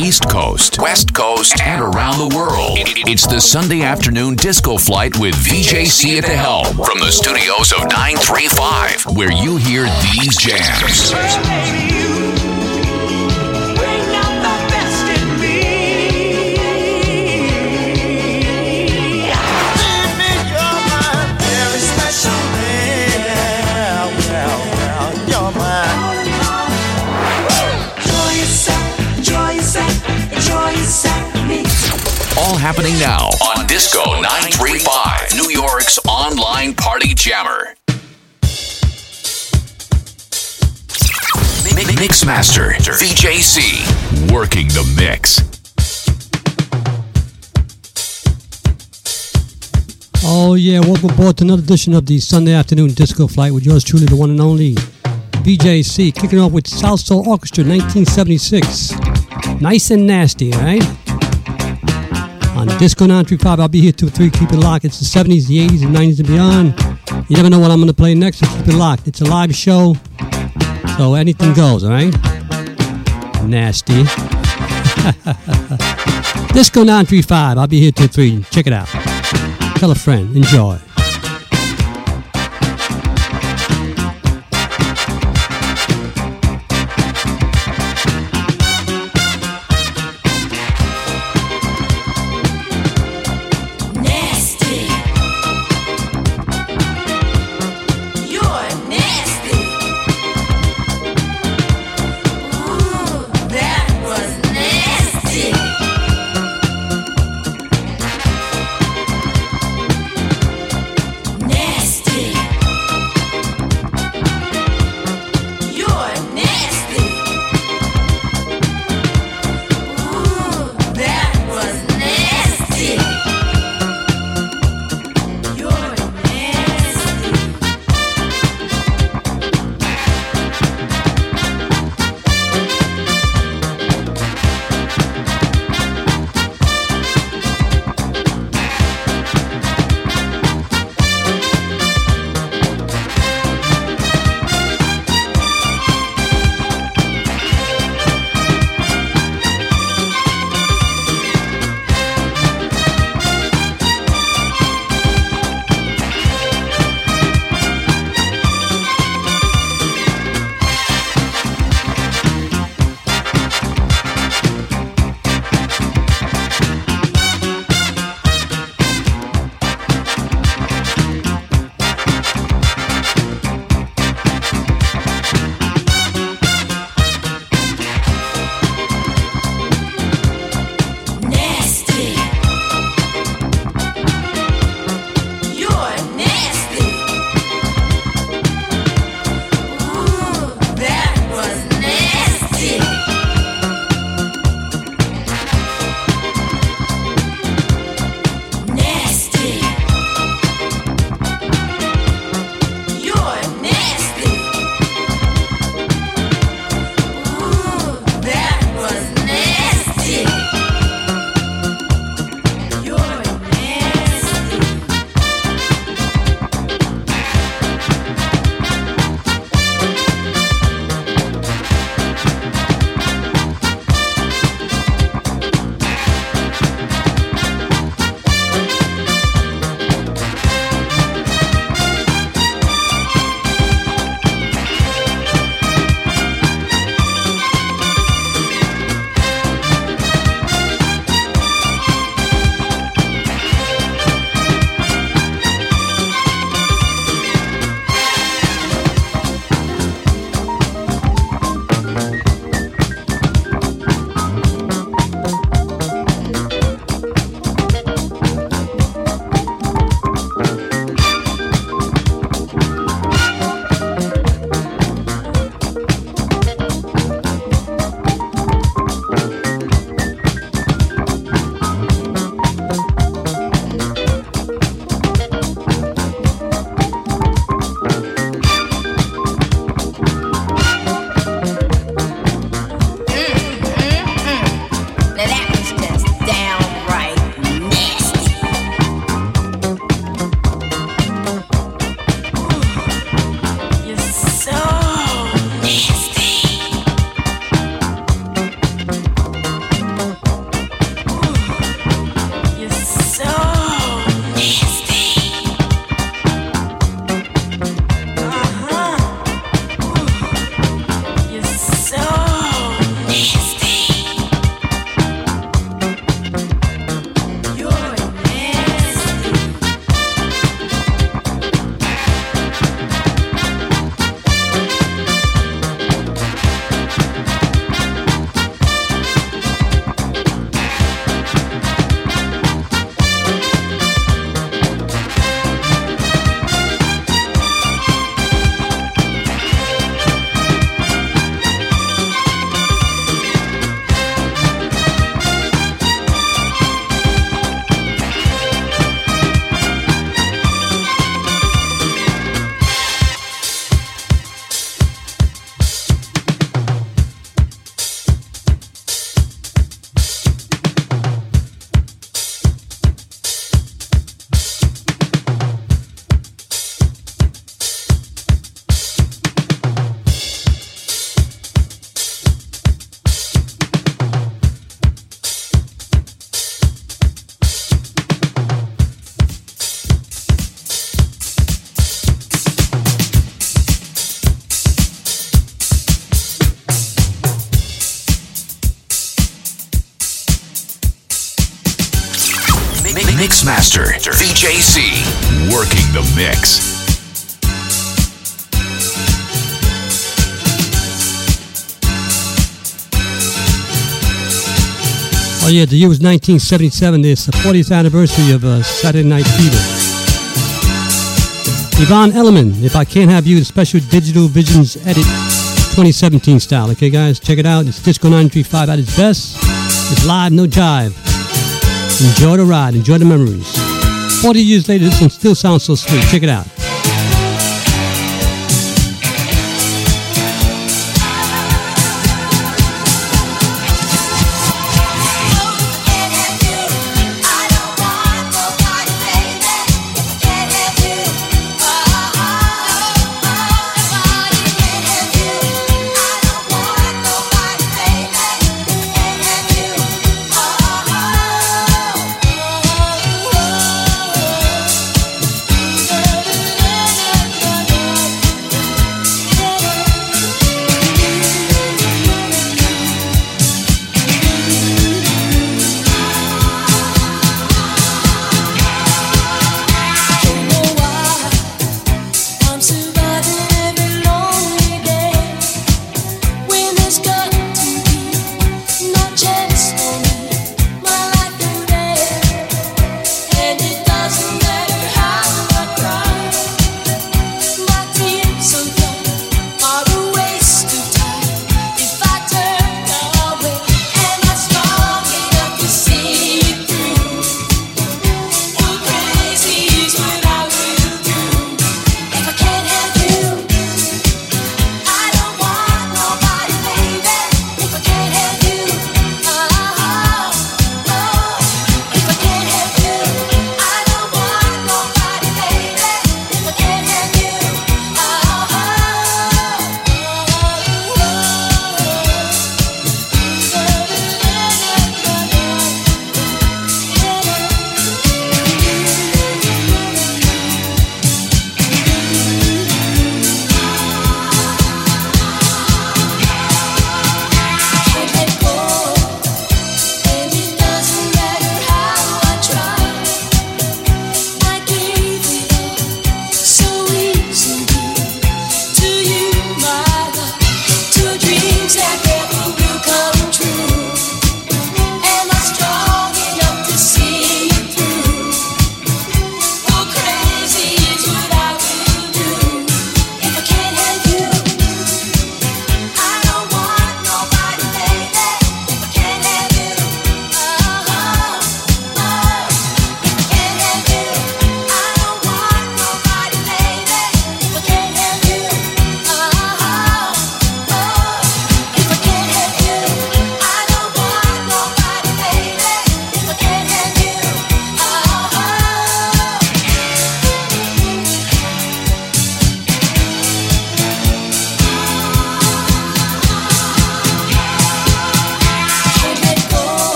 East Coast, West Coast, and around the world. It's the Sunday afternoon disco flight with VJC at the helm from the studios of 935, where you hear these jams. All happening now on Disco 935, New York's online party jammer. Mixmaster VJC, working the mix. Oh yeah, welcome aboard to another edition of the Sunday afternoon disco flight with yours truly, the one and only VJC, kicking off with Salsoul Orchestra 1976. Nice and nasty, alright? On Disco 935, I'll be here till 3. Keep it locked. It's the 70s, the 80s, the 90s, and beyond. You never know what I'm going to play next, so keep it locked. It's a live show, so anything goes, alright? Nasty. Disco 935, I'll be here till 3. Check it out. Tell a friend. Enjoy. Mix. Oh yeah, the year was 1977. It's the 40th anniversary of uh, Saturday Night Fever. Yvonne Elliman, If I Can't Have You, the special Digital Visions Edit 2017 style. Okay, guys, check it out. It's Disco 935 at its best. It's live, no jive. Enjoy the ride, enjoy the memories. 40 years later, this one still sounds so sweet. Check it out.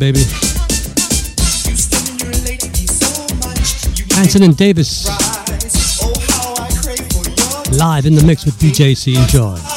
Baby. Hanson and Davis live in the mix with DJ C. Enjoy.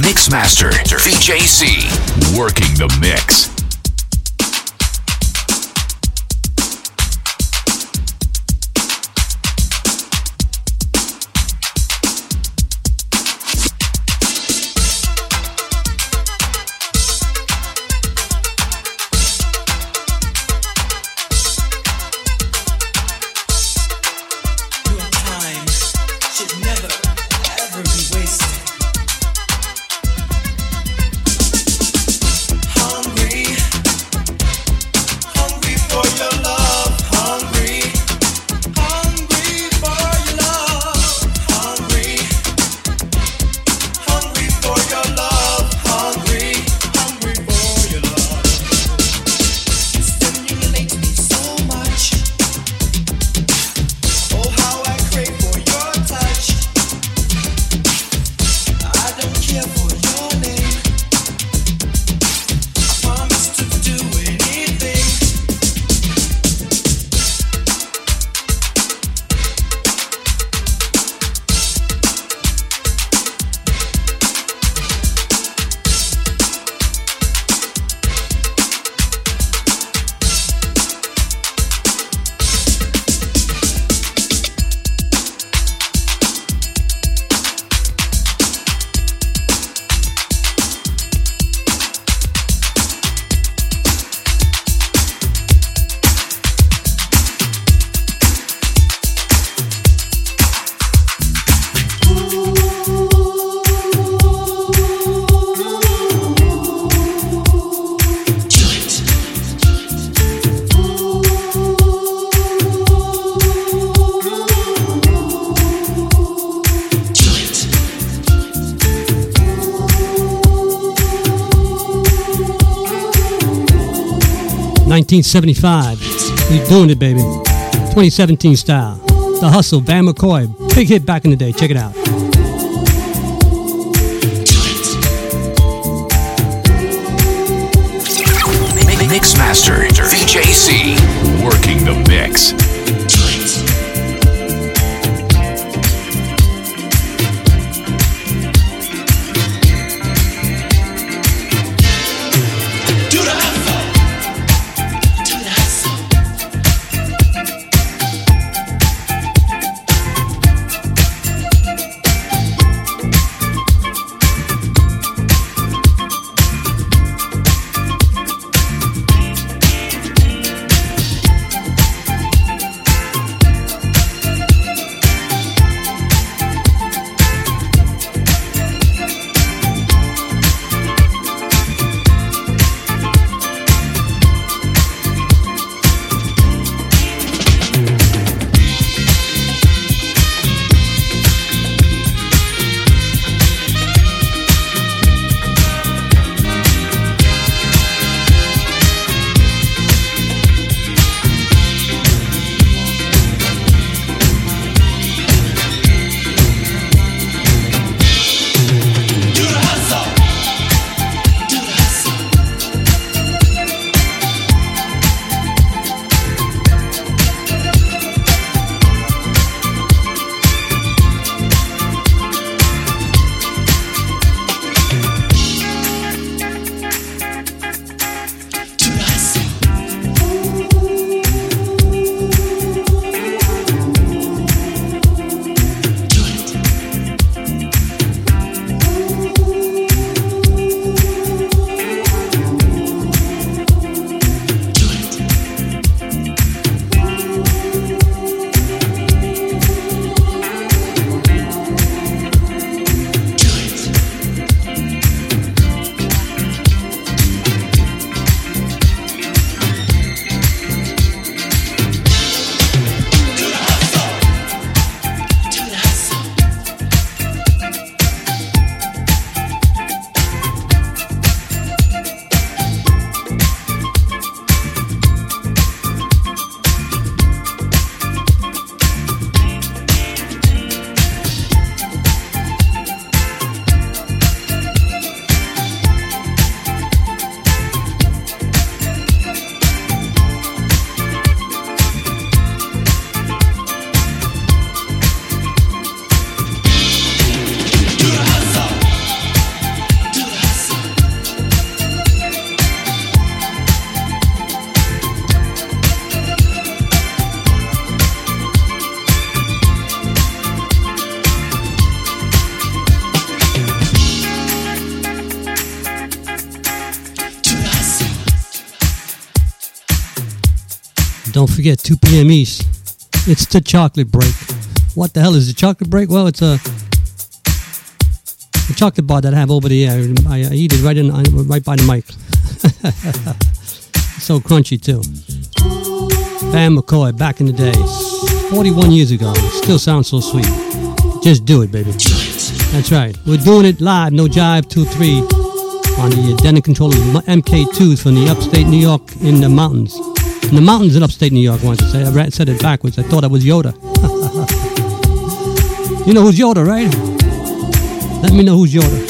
Mixmaster VJC working the mix. 1975. We doing it, baby. 2017 style. The Hustle, Van McCoy. Big hit back in the day. Check it out. Forget, 2 p.m. East. It's the chocolate break. What the hell is the chocolate break? Well, it's a, a chocolate bar that I have over the air. I, I eat it right in, right by the mic. so crunchy too. Van McCoy back in the days, 41 years ago. Still sounds so sweet. Just do it, baby. That's right. We're doing it live, no jive, 2 3 on the Denon Controller MK2s from the upstate New York in the mountains. The mountains in upstate New York, say. I ra- said it backwards. I thought I was Yoda. you know who's Yoda, right? Let me know who's Yoda.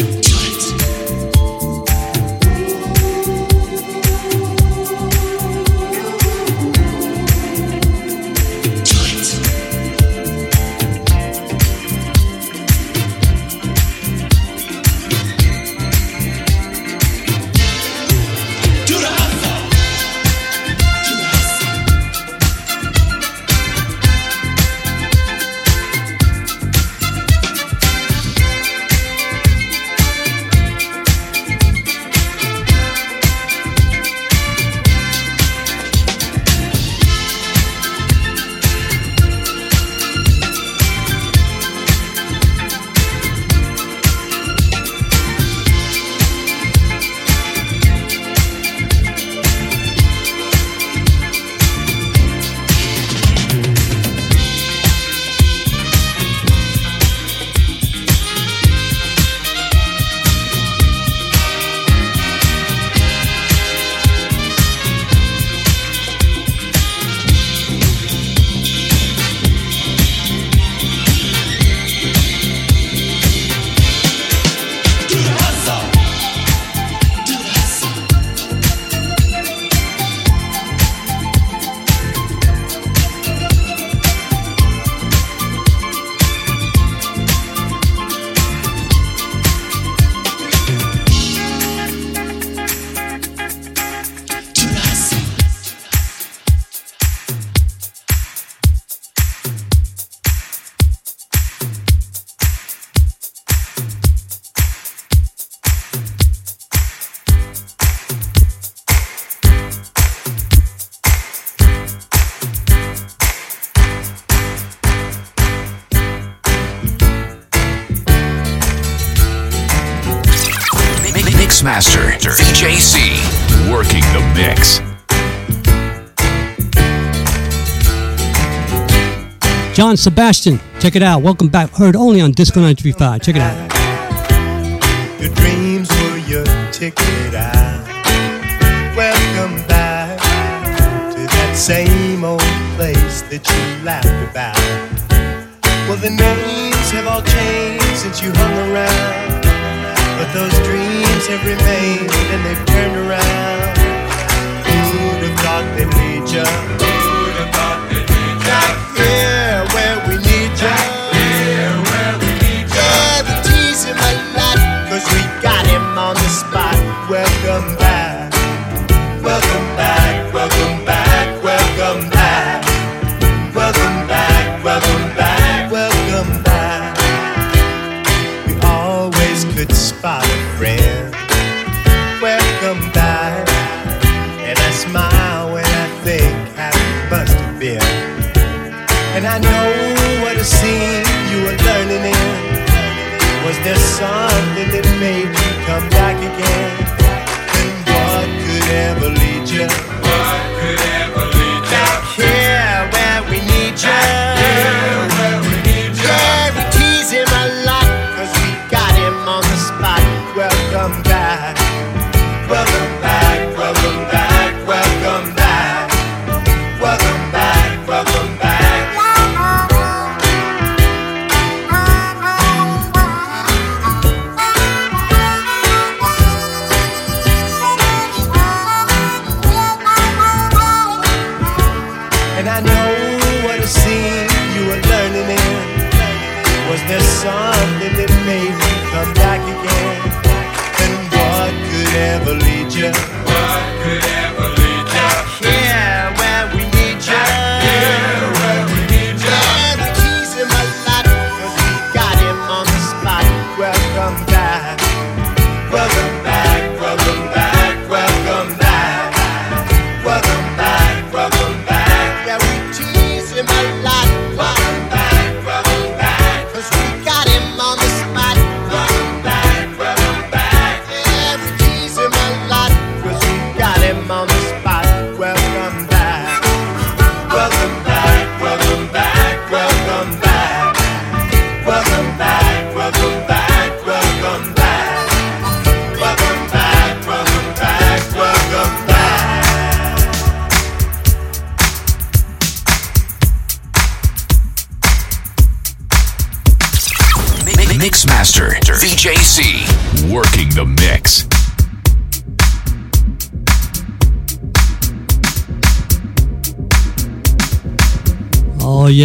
John Sebastian, check it out. Welcome back. Heard only on Disco 935. Check it out. Your dreams were your ticket out. Welcome back to that same old place that you laughed about. Well, the names have all changed since you hung around. But those dreams have remained and they've turned around. Who'd have thought they'd lead ya? Who'd have thought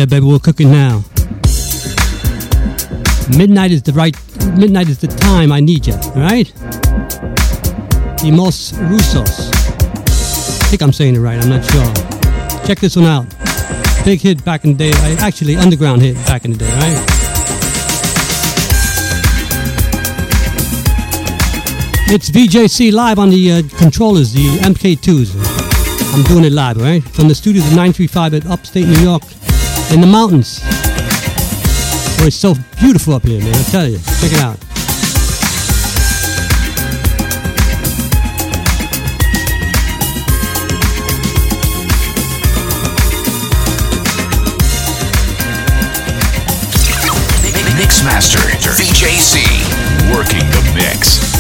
yeah, baby, we're cooking now. Midnight is the right. Midnight is the time I need you. Right. Dimos Russos. I think I'm saying it right. I'm not sure. Check this one out. Big hit back in the day. Actually, underground hit back in the day. right? It's VJC live on the uh, controllers, the MK2s. I'm doing it live, right? From the studios of 935 at upstate New York in the mountains. Where it's so beautiful up here, man. I tell you. Check it out. Mi- Mixmaster, VJC, working the mix.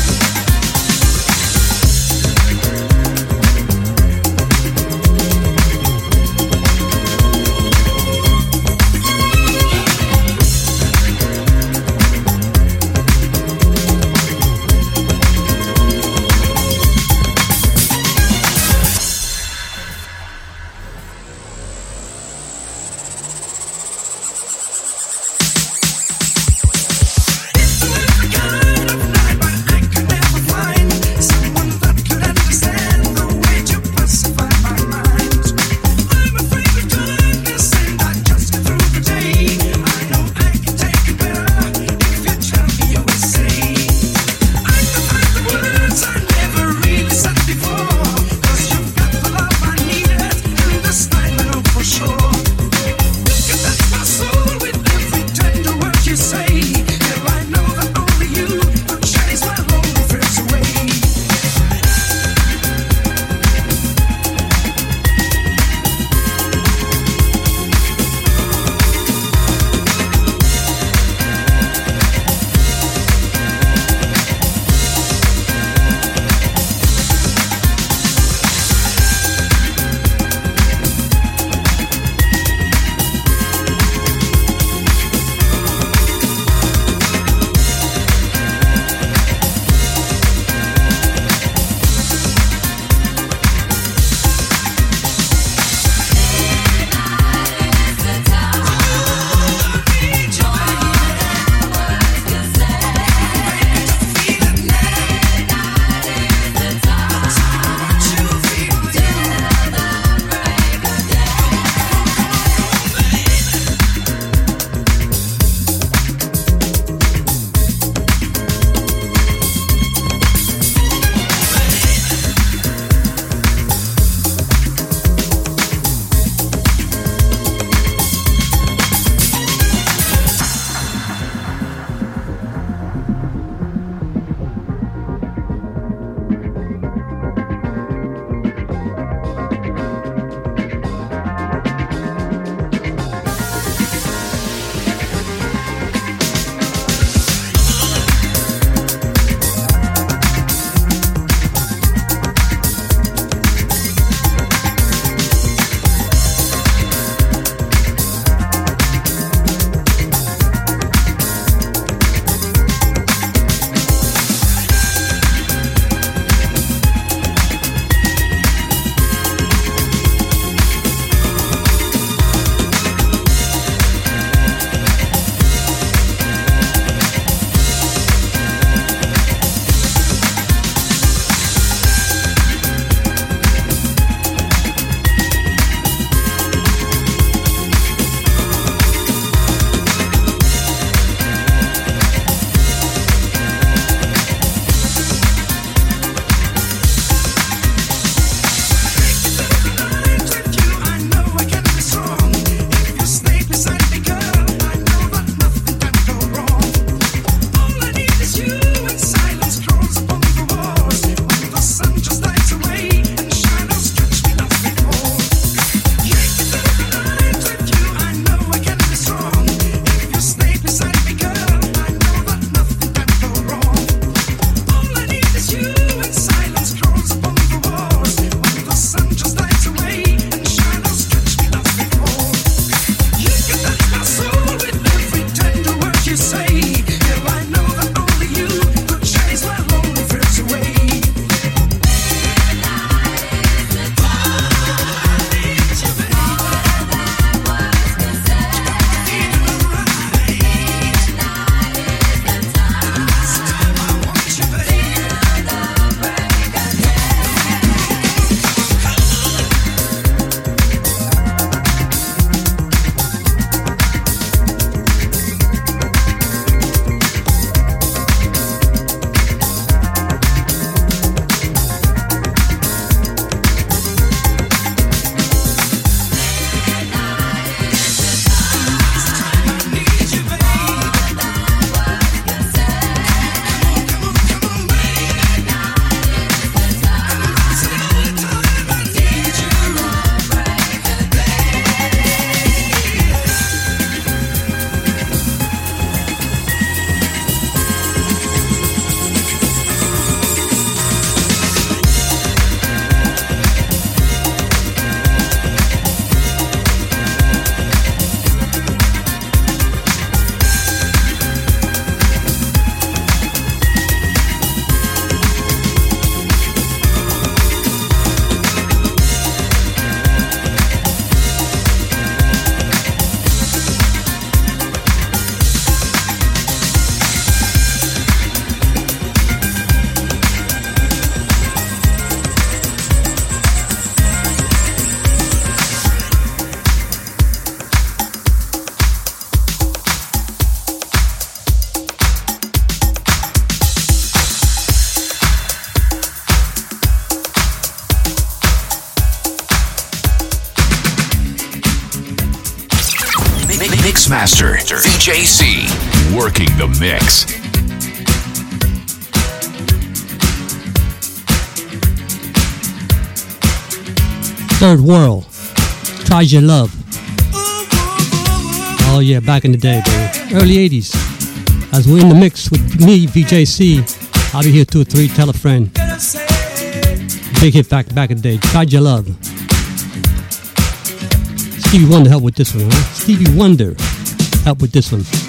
VJC, working the mix. Third World, Try Jah Love. Oh yeah, back in the day, baby. Early 80s. As we're in the mix with me, VJC, I'll be here two or three, tell a friend. Big hit back back in the day. Try Jah Love. Stevie Wonder helped with this one, huh? Stevie Wonder helped with this one.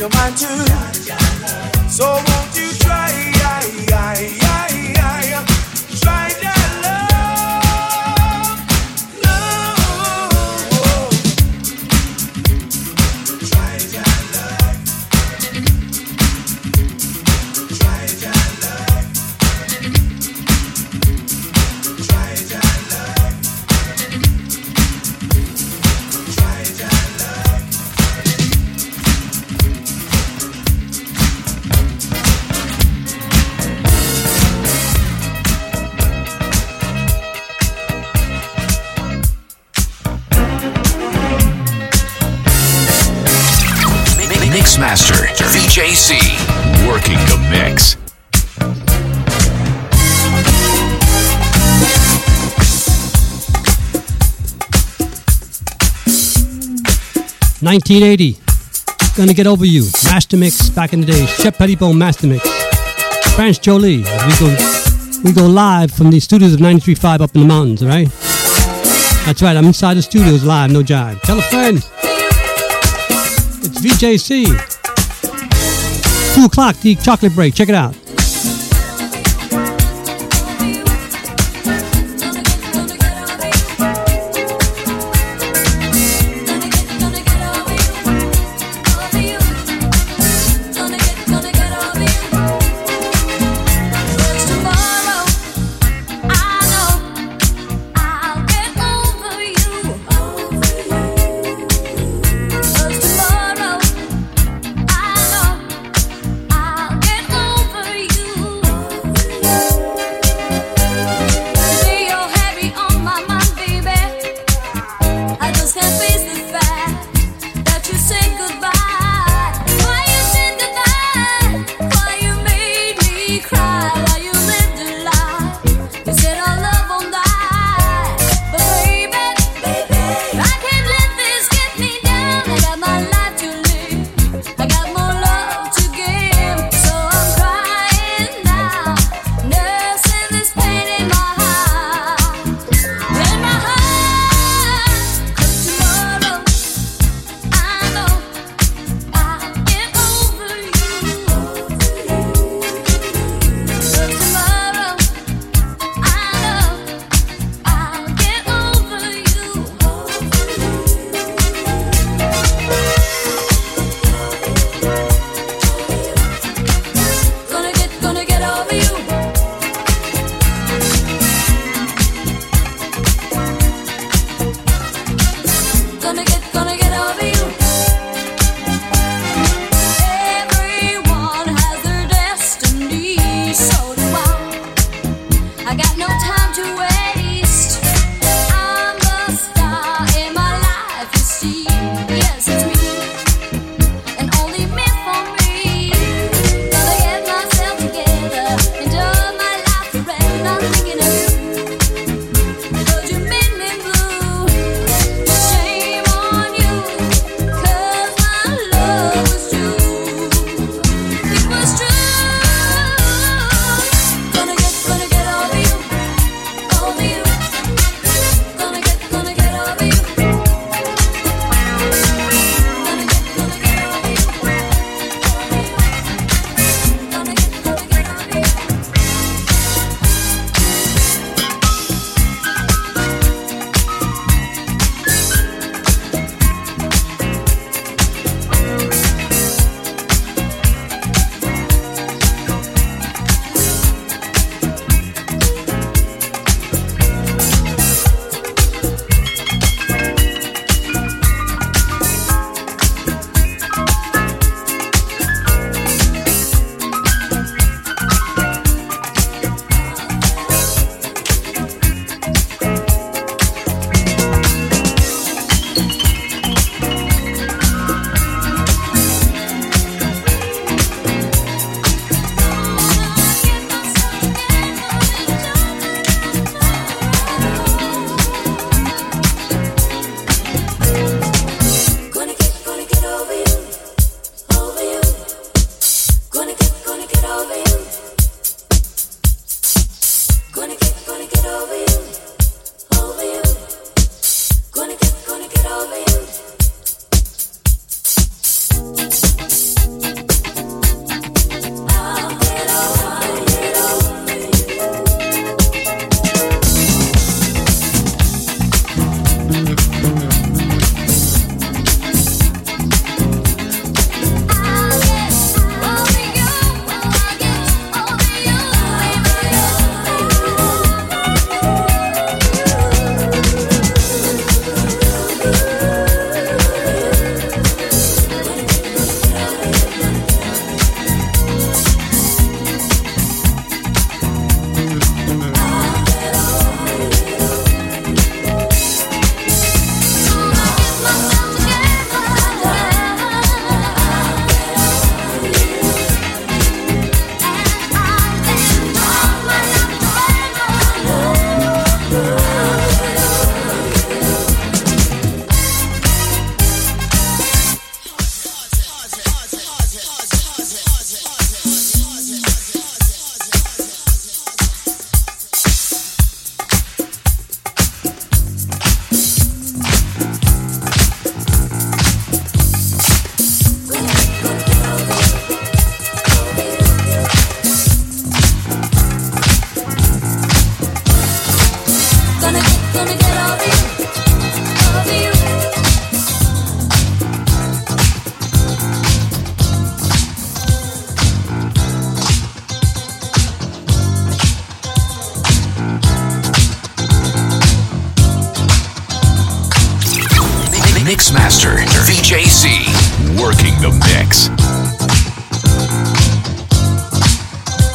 No mind to. So 1980. Gonna Get Over You, Master Mix back in the day, Shep Pettibone Master Mix. France Joli, we go, we go live from the studios of 93.5 up in the mountains, alright? That's right, I'm inside the studios live, no jive. Tell a friend. It's VJC. 2 o'clock, the chocolate break, check it out.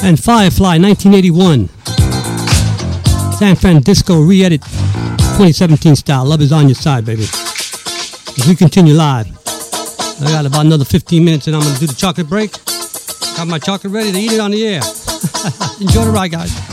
and Firefly 1981. San Francisco re-edit 2017 style. Love is on your side, baby. As we continue live. I got about another 15 minutes and I'm gonna do the chocolate break. Got my chocolate ready to eat it on the air. Enjoy the ride, guys.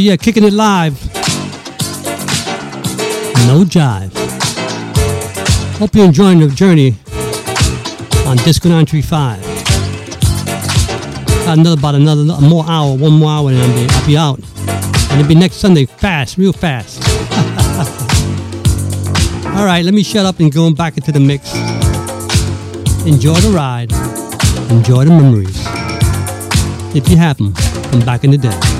yeah, kicking it live. No jive. Hope you're enjoying the journey on Disco 935. Got another about another more hour, one more hour, and I'll be, I'll be out. And it'll be next Sunday, fast, real fast. All right, let me shut up and go back into the mix. Enjoy the ride. Enjoy the memories. If you have them, from back in the day.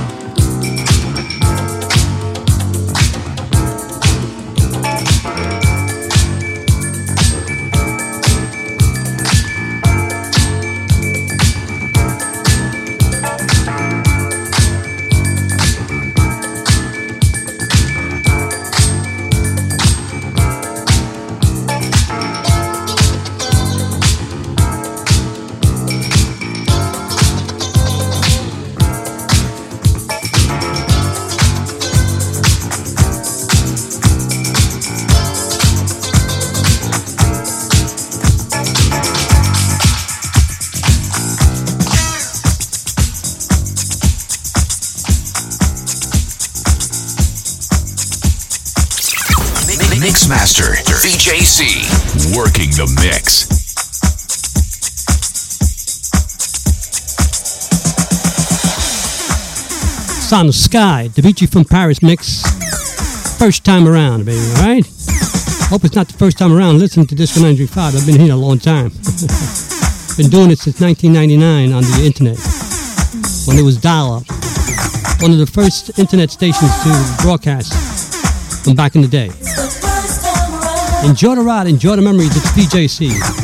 Of Skyy, Dimitri from Paris mix. First time around, baby, alright? Hope it's not the first time around listening to Disco 935. I've been here a long time. been doing it since 1999 on the internet when it was dial up. One of the first internet stations to broadcast from back in the day. Enjoy the ride, enjoy the memories. It's VJC.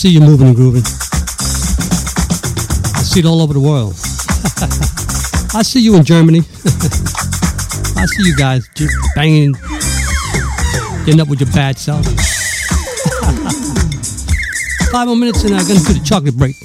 See you moving and grooving. I see it all over the world. I see you in Germany. I see you guys just banging, getting up with your bad self. Five more minutes and I'm going to do the chocolate break.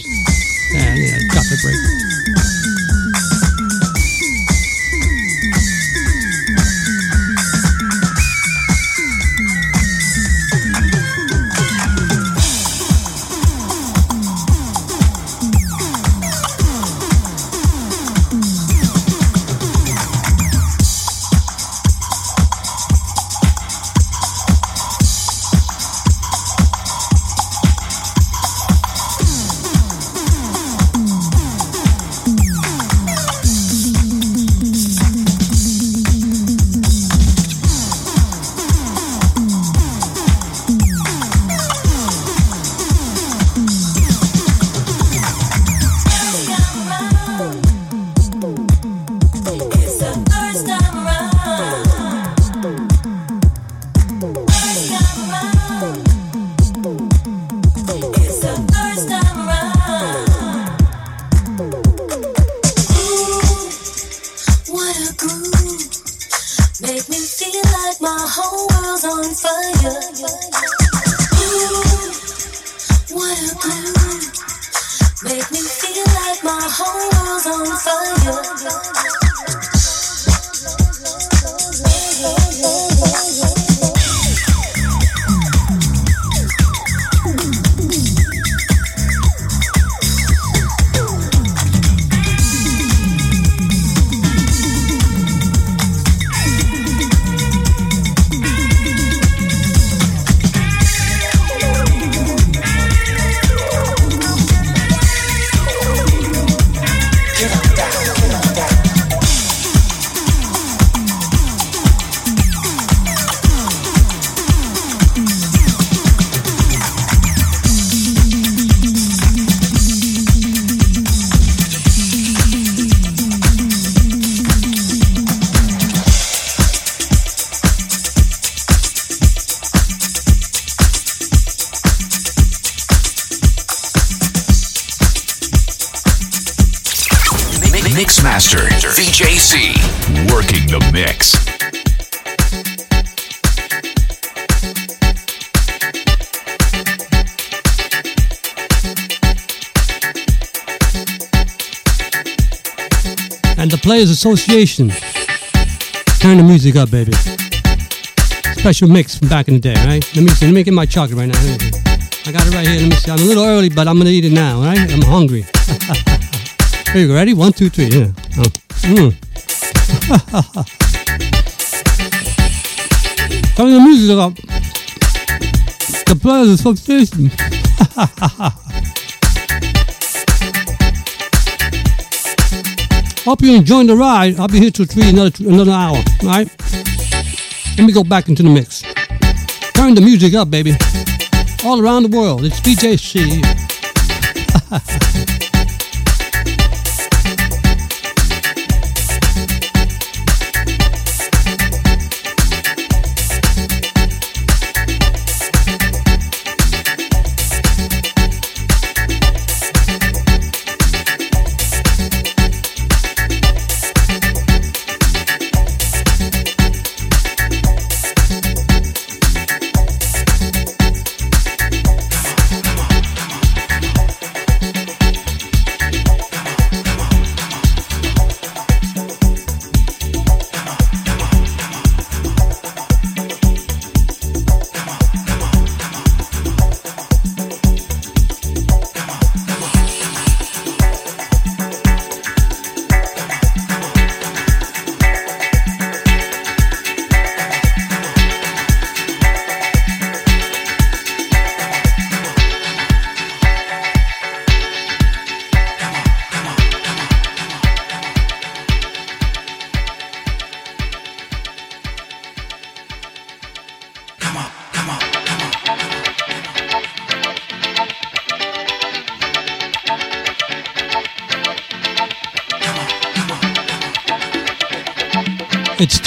Players Association. Turn the music up, baby. Special mix from back in the day, right? Let me see. Let me get my chocolate right now. I got it right here. Let me see. I'm a little early, but I'm gonna eat it now, right? I'm hungry. Here you go. Ready? One, two, three. Yeah. Oh. Mm. Turn the music up. The Players Association. Hope you enjoying the ride. I'll be here till three, another another hour. All right. Let me go back into the mix. Turn the music up, baby. All around the world. It's VJC.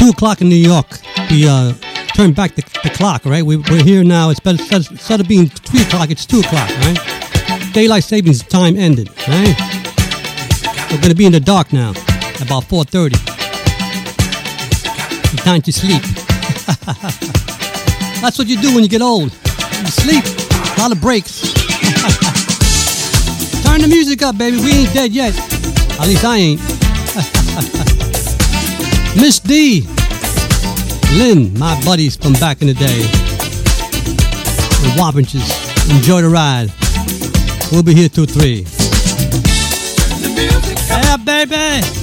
2 o'clock in New York. We uh, turned back the, the clock, right? We, are here now. It's better, instead of being 3 o'clock, it's 2 o'clock, right? Daylight savings time ended, right? We're going to be in the dark now, about 4.30. Time to sleep. That's what you do when you get old. You sleep. A lot of breaks. Turn the music up, baby. We ain't dead yet. At least I ain't. Miss D Lynn, my buddies from back in the day. The Wappingers, enjoy the ride. We'll be here till three. Yeah, baby.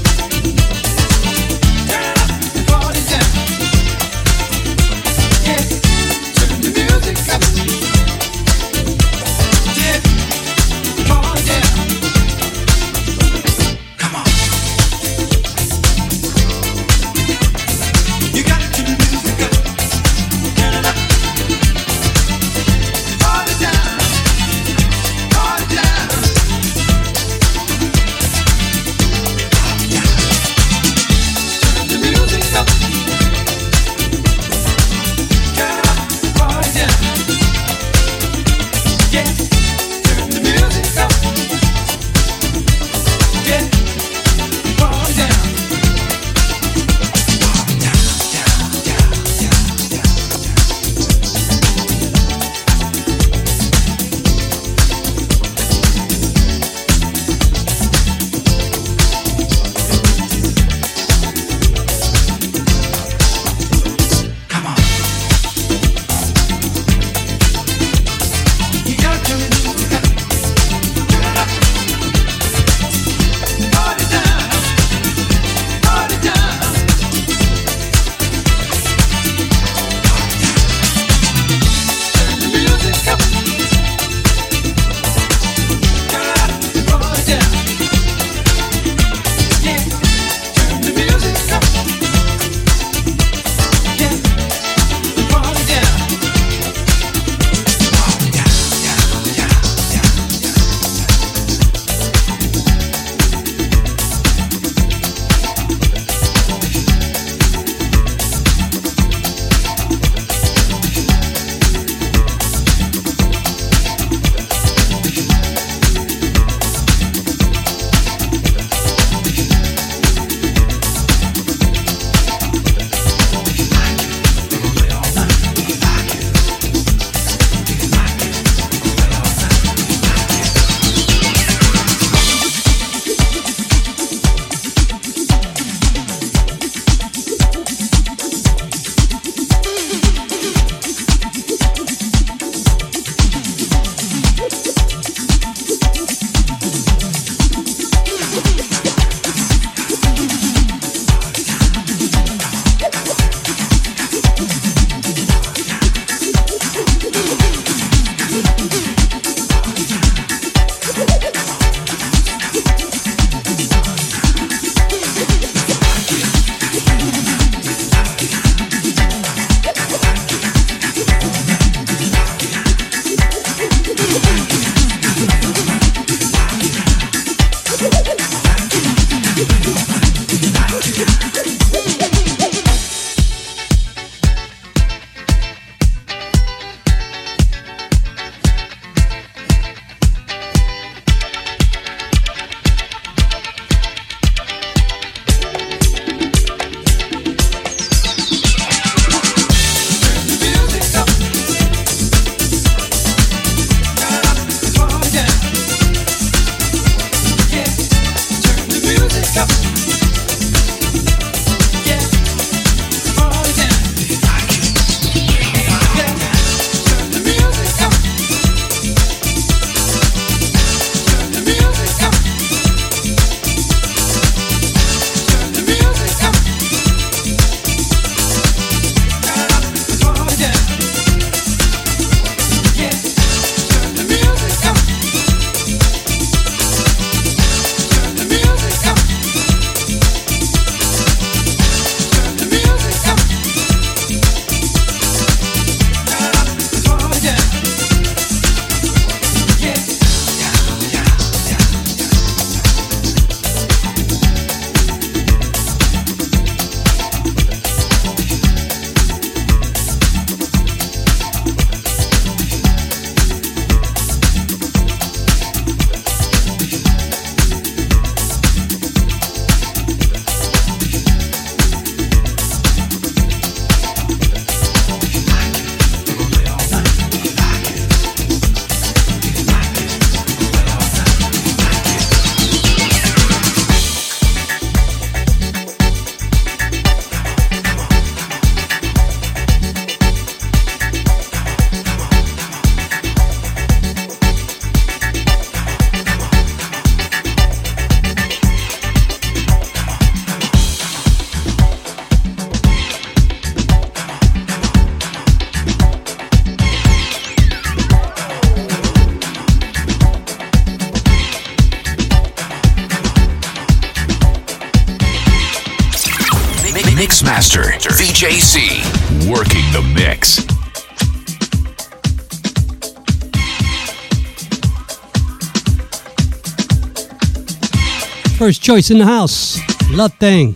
First choice in the house, Love Thing.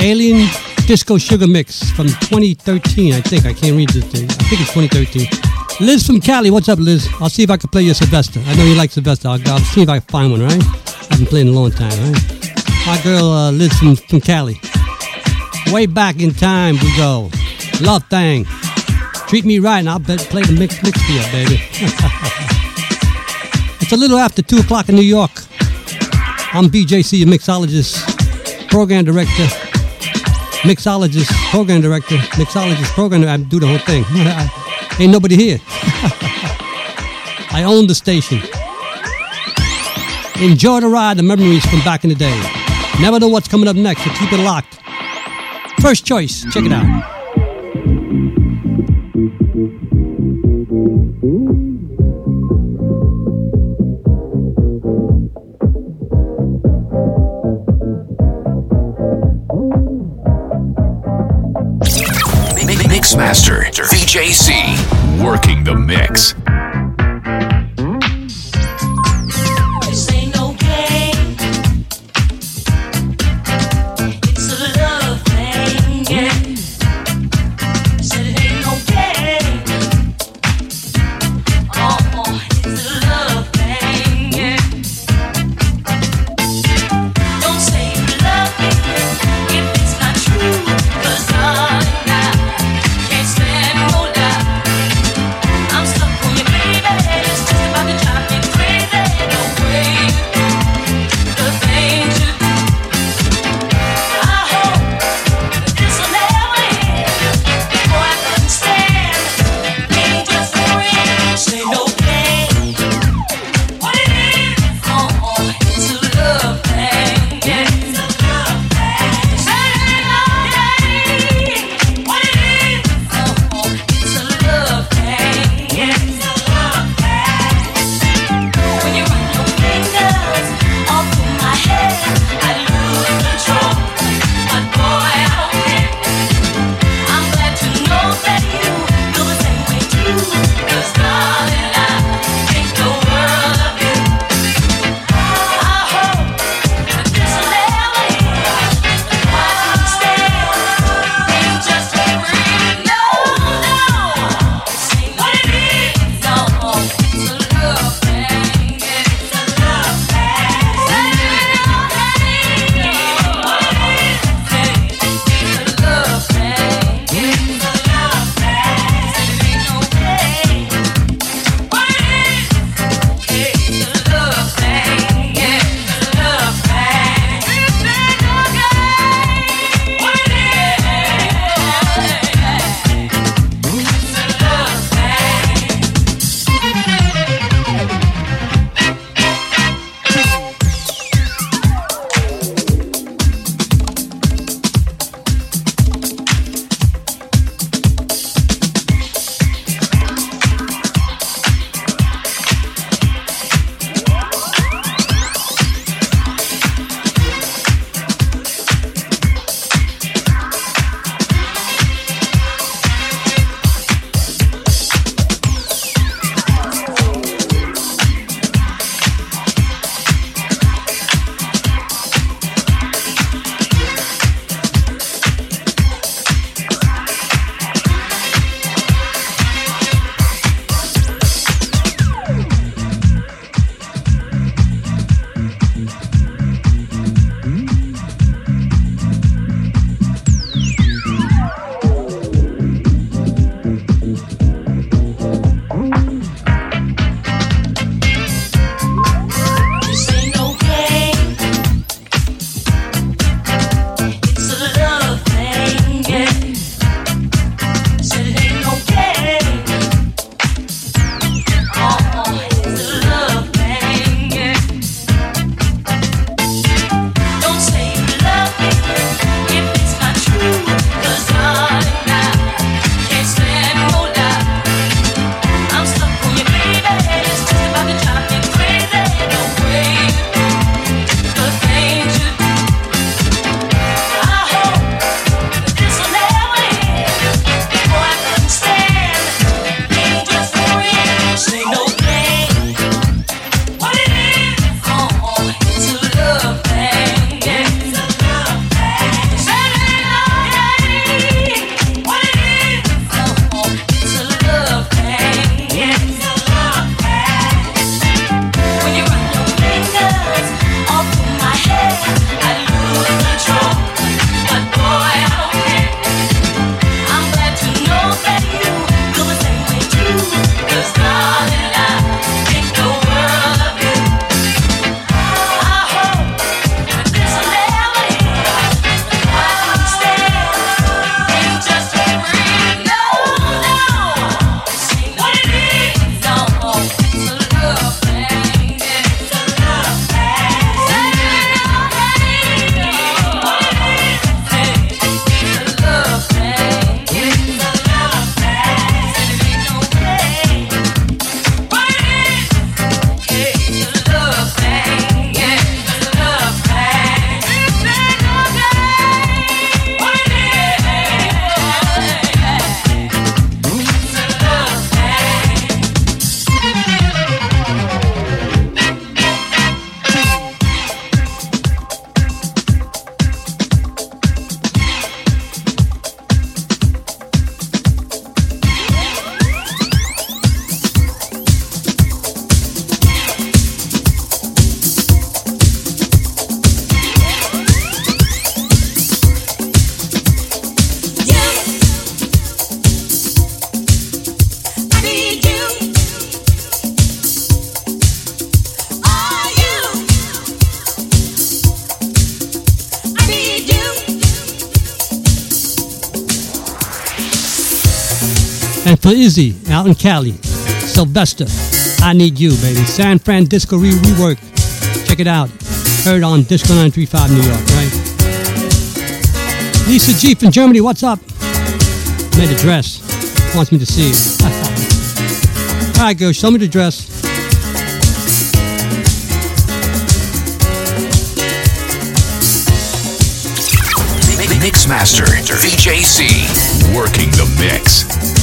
Alien Disco Sugar Mix from 2013, I think. I can't read this thing. I think it's 2013. Liz from Cali, what's up, Liz? I'll see if I can play your Sylvester. I know you like Sylvester. I'll, I'll see if I can find one, right? I haven't played in a long time, right? My girl uh, Liz from, from Cali. Way back in time we go. Love Thing. Treat me right and I'll bet, play the mix, mix for you, baby. it's a little after 2 o'clock in New York. I'm VJC, mixologist, program director, mixologist, program director, mixologist, program. I do the whole thing. Ain't nobody here. I own the station. Enjoy the ride, the memories from back in the day. Never know what's coming up next, so keep it locked. First choice, check it out. Mixmaster VJC working the mix. Out in Cali. Sylvester, I Need You, baby. SanFranDisko re- Rework. Check it out. Heard on Disco 935 New York, right? Lisa G from Germany, what's up? Made a dress. Wants me to see it. All right, girl, show me the dress. Mixmaster VJC working the mix.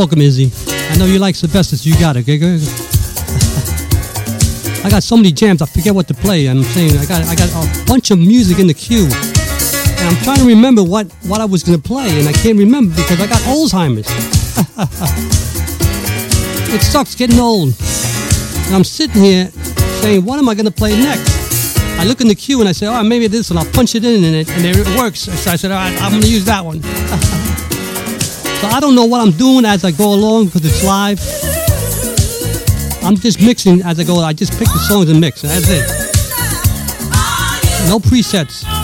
Welcome, Izzy. I know you like Sylvester, so you got it. I got so many jams, I forget what to play. I'm saying I got I got a bunch of music in the queue, and I'm trying to remember what what I was gonna play, and I can't remember because I got Alzheimer's. it sucks getting old, and I'm sitting here saying, what am I gonna play next? I look in the queue and I say, oh, maybe this one. I'll punch it in and it, and it works. So I said, all right, I'm gonna use that one. so I don't know what I'm doing as I go along because it's live. I'm just mixing as I go. I just pick the songs and mix. That's it. No presets.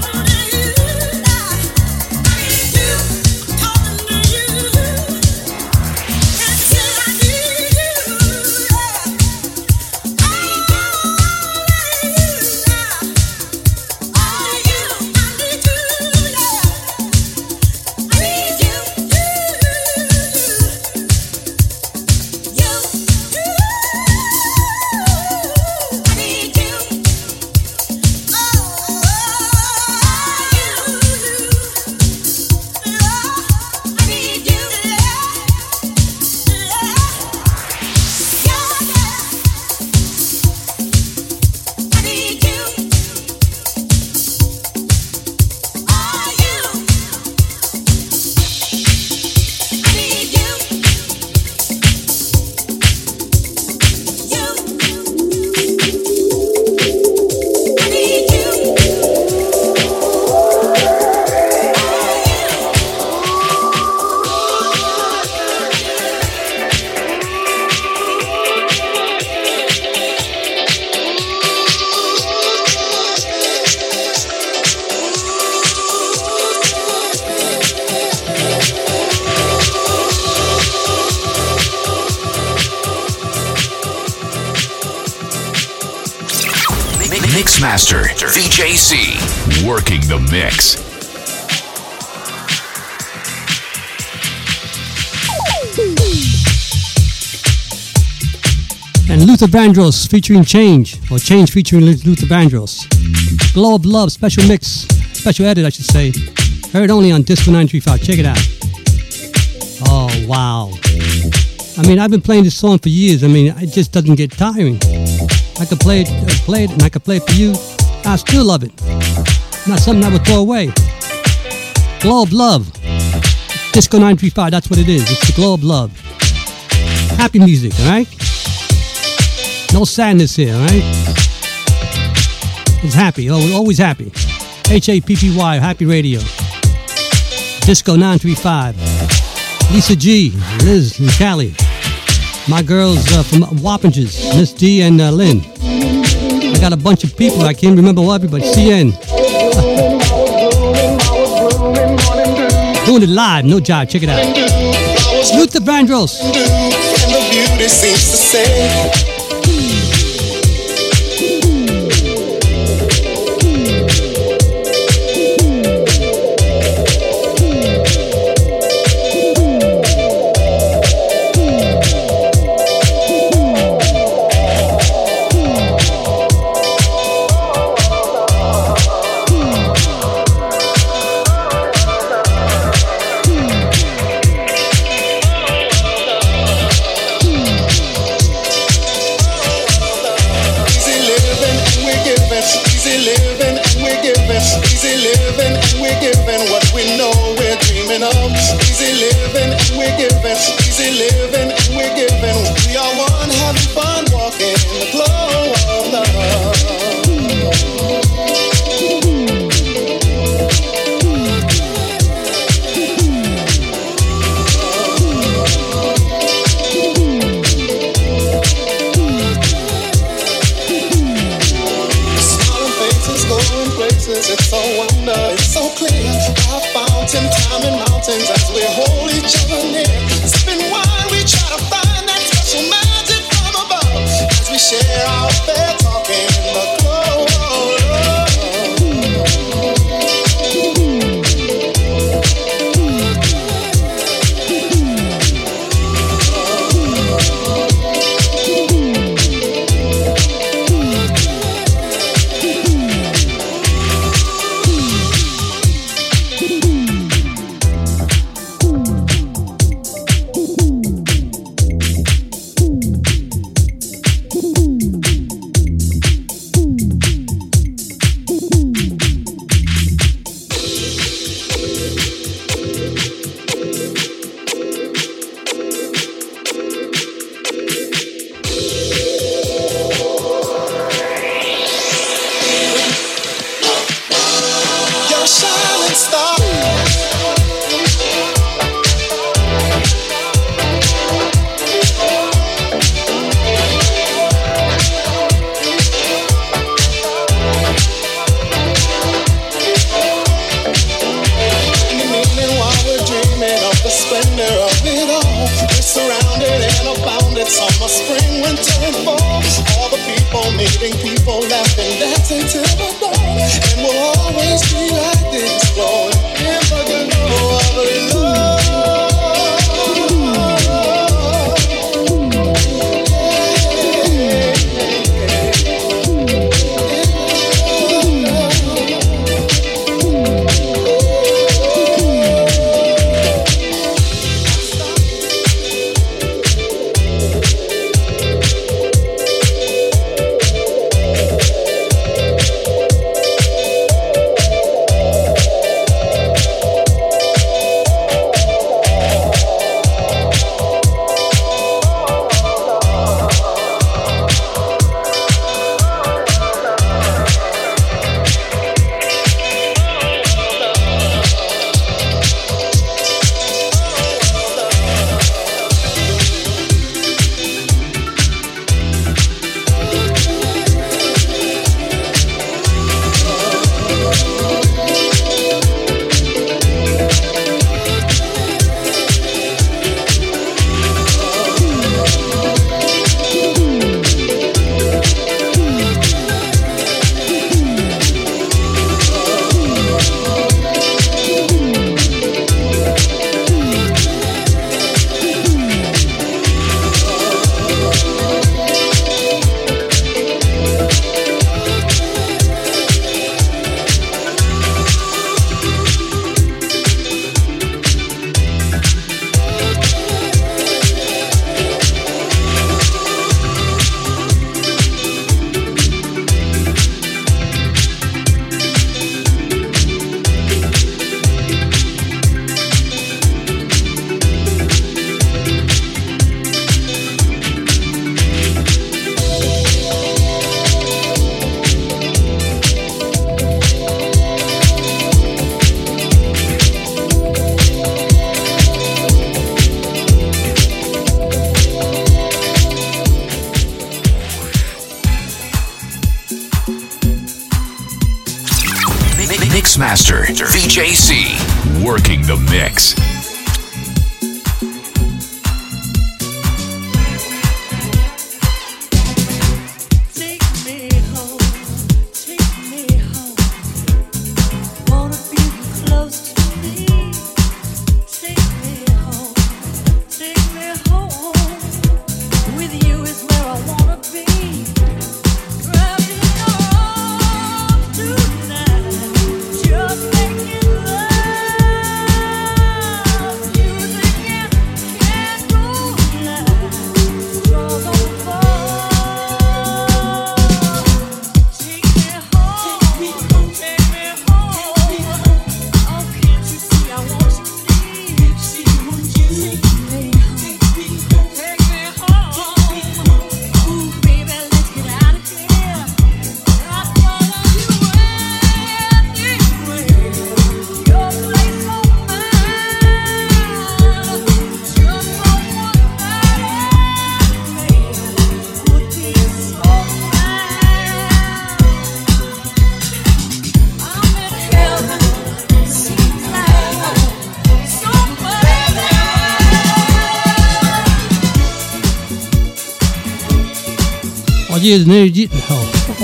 Vandross featuring Change, or Change featuring Lu- Luther Vandross. Glow of Love special mix, special edit, I should say. Heard only on Disco 935. Check it out. Oh, wow. I mean, I've been playing this song for years. I mean, it just doesn't get tiring. I could play it, uh, play it, and I could play it for you. I still love it. Not something I would throw away. Glow of Love. Disco 935, that's what it is. It's the Glow of Love. Happy music, all right? No sadness here, right? It's happy, always, happy. H A P P Y, Happy Radio. Disco 935. Lisa G, Liz, and Cali. My girls uh, from Wappingers, Miss D and uh, Lynn. I got a bunch of people, I can't remember what everybody. CN. Doing it live, no job, check it out. Vandross. And the beauty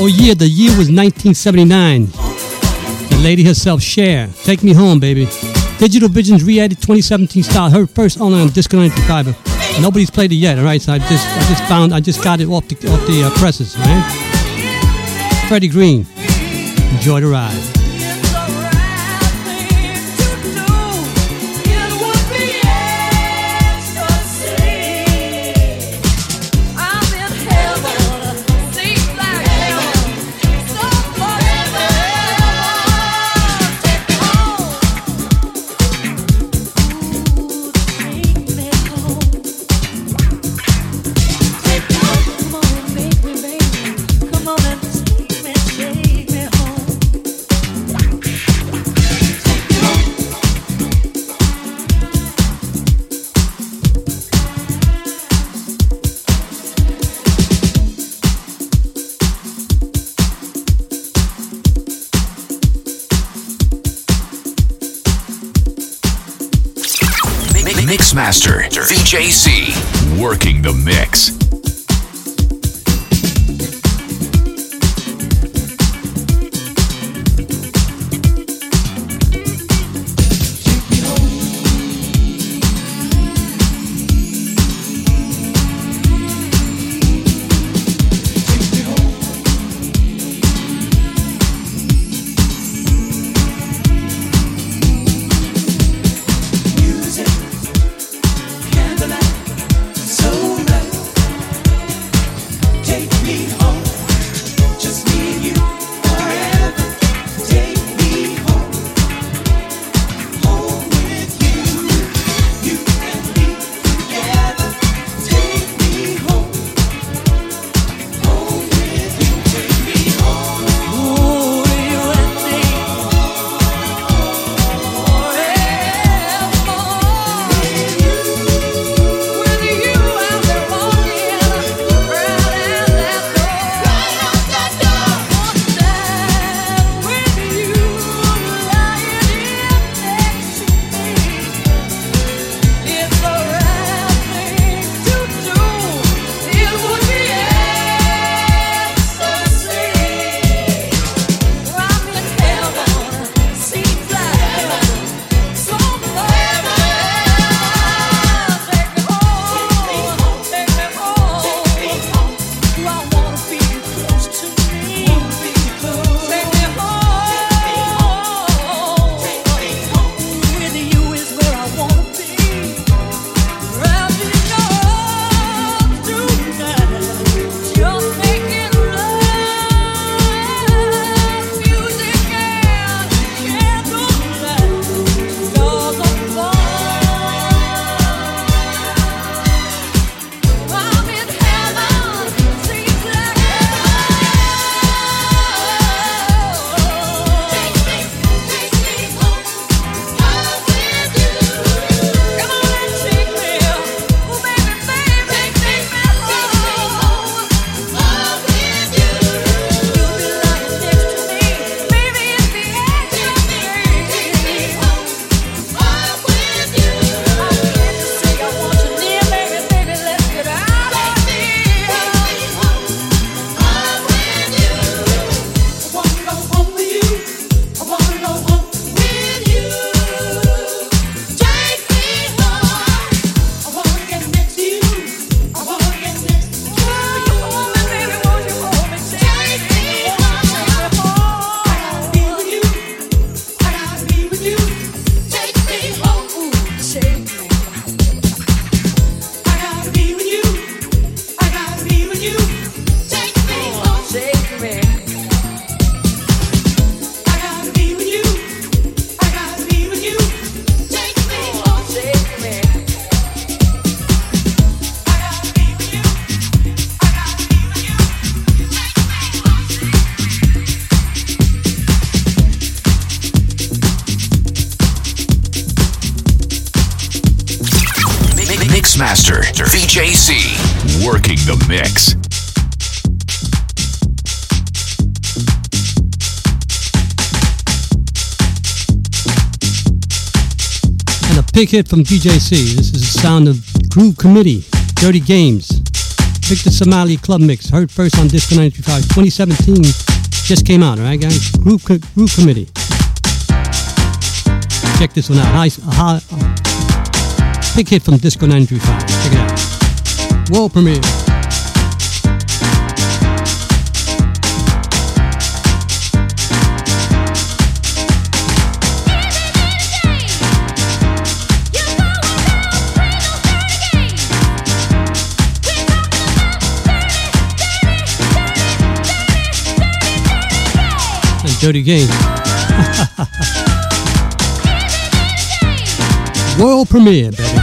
Oh Yeah, the year was 1979. The lady herself, Cher, Take Me Home, Baby. Digital Vision's re-edited 2017 style, her first online disconnected fiber. Nobody's played it yet, all right? So I just, I just found, I just got it off the, off the uh, presses, right? Freddie Green, enjoy the ride. VJC. Working the mix. Mixmaster VJC working the mix. And a pick hit from VJC. This is the sound of Groove Committee, Dirty Games. Victor Simonelli Club Mix, heard first on Disco 935 2017. Just came out, alright guys? Groove, Groove Committee. Check this one out. high, high Big hit from Disco 935. Check it out. World premiere. Dirty Game. World premiere, baby.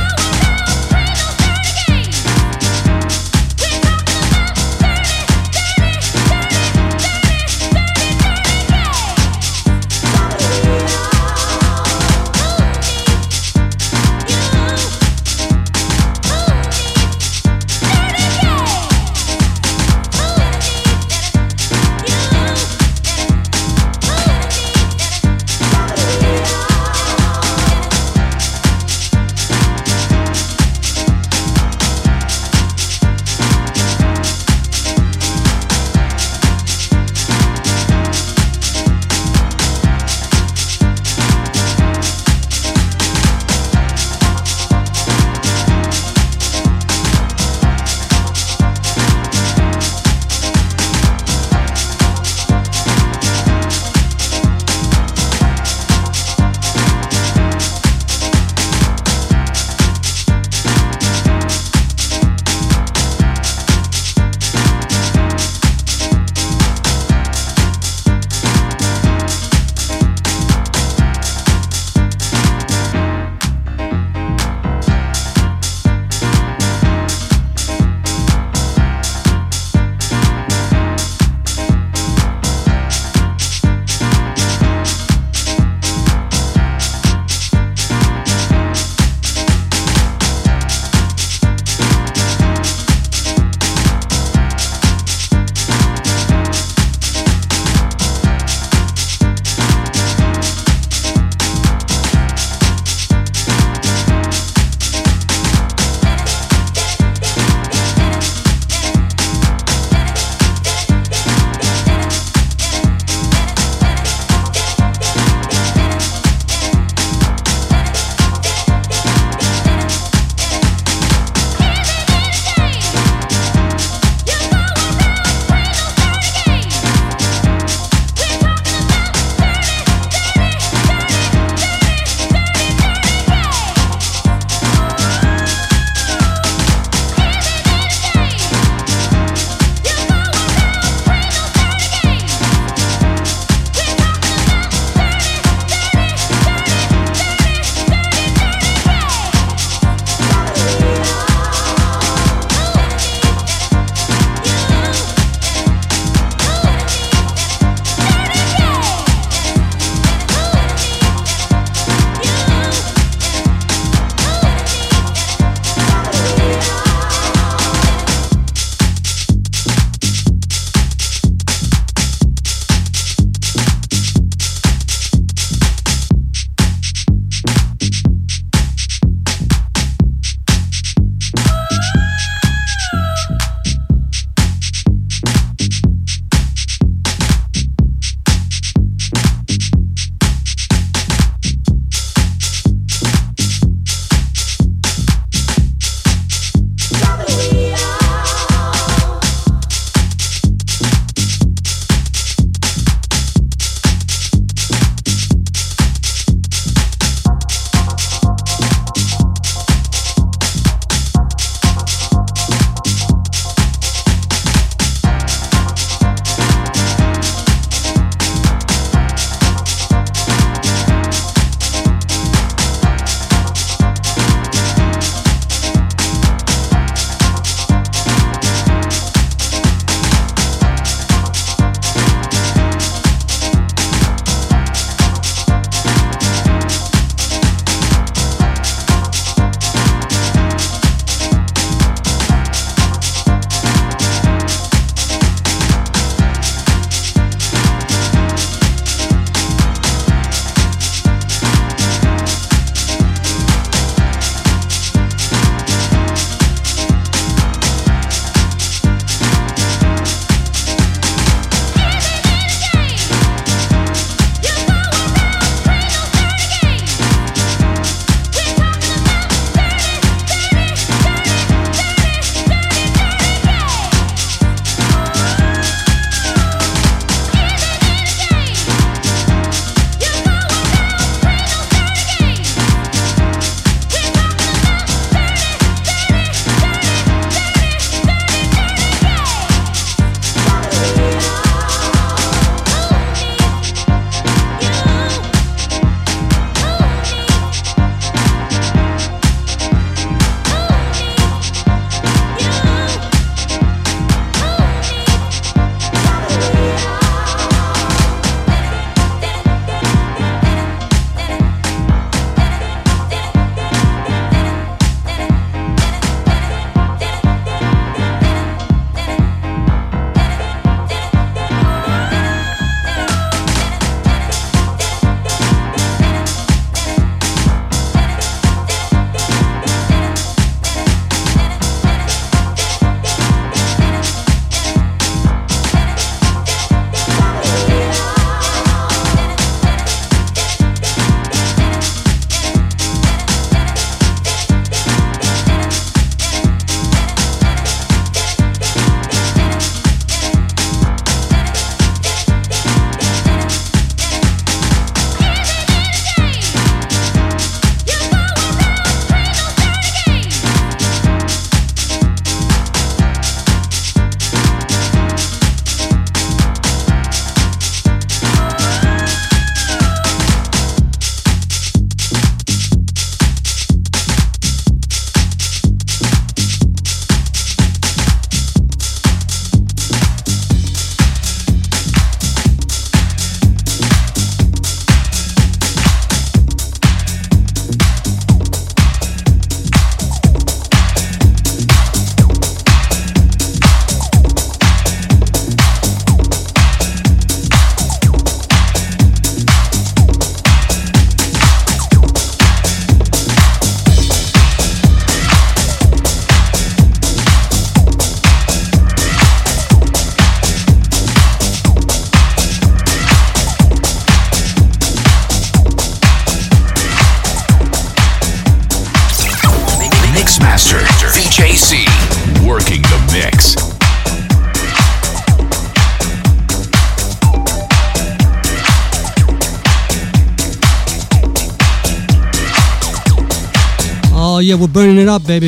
We're burning it up, baby.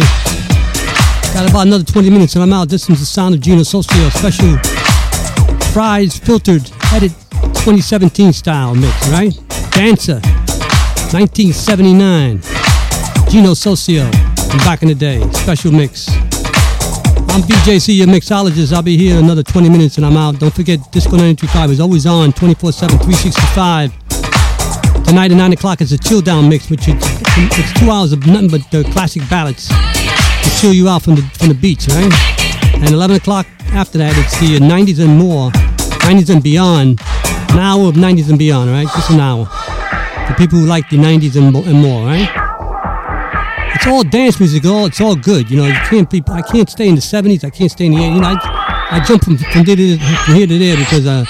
Got about another 20 minutes and I'm out. This is the sound of Gino Soccio special Frays filtered edit 2017 style mix, right? Dancer, 1979. Gino Soccio back in the day, special mix. I'm VJC, your mixologist. I'll be here another 20 minutes and I'm out. Don't forget, Disco 935 is always on 24 7, 365. Tonight at 9 o'clock is a chill down mix, which is it's two hours of nothing but the classic ballads to chill you out from the from the beach, right? And 11 o'clock after that, it's the 90s and more, 90s and beyond. An hour of 90s and beyond, right? Just an hour. For people who like the 90s and, and more, right? It's all dance music, all it's all good. You know, you can't be. I can't stay in the 70s. I can't stay in the 80s. You know, I, I jump from from, there to, from here to there because uh,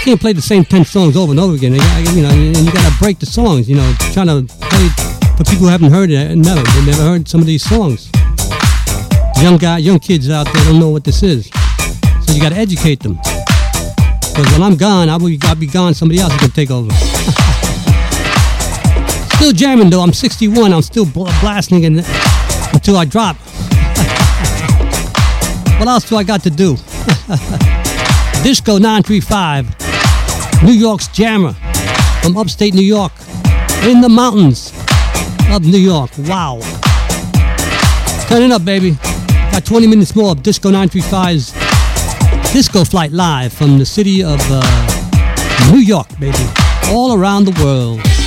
can't play the same 10 songs over and over again. You, know, and you got to break the songs, you know, trying to play for people who haven't heard it, never, they never heard some of these songs. Young guy, young kids out there don't know what this is. So you got to educate them. Because when I'm gone, I will, I'll be gone, somebody else is to take over. still jamming though, I'm 61, I'm still bl- blasting until I drop. what else do I got to do? Disco 935, New York's Jammer from upstate New York, in the mountains of New York. Wow. Turn it up, baby. Got 20 minutes more of Disco 935's Disco Flight Live from the city of uh, New York, baby. All around the world.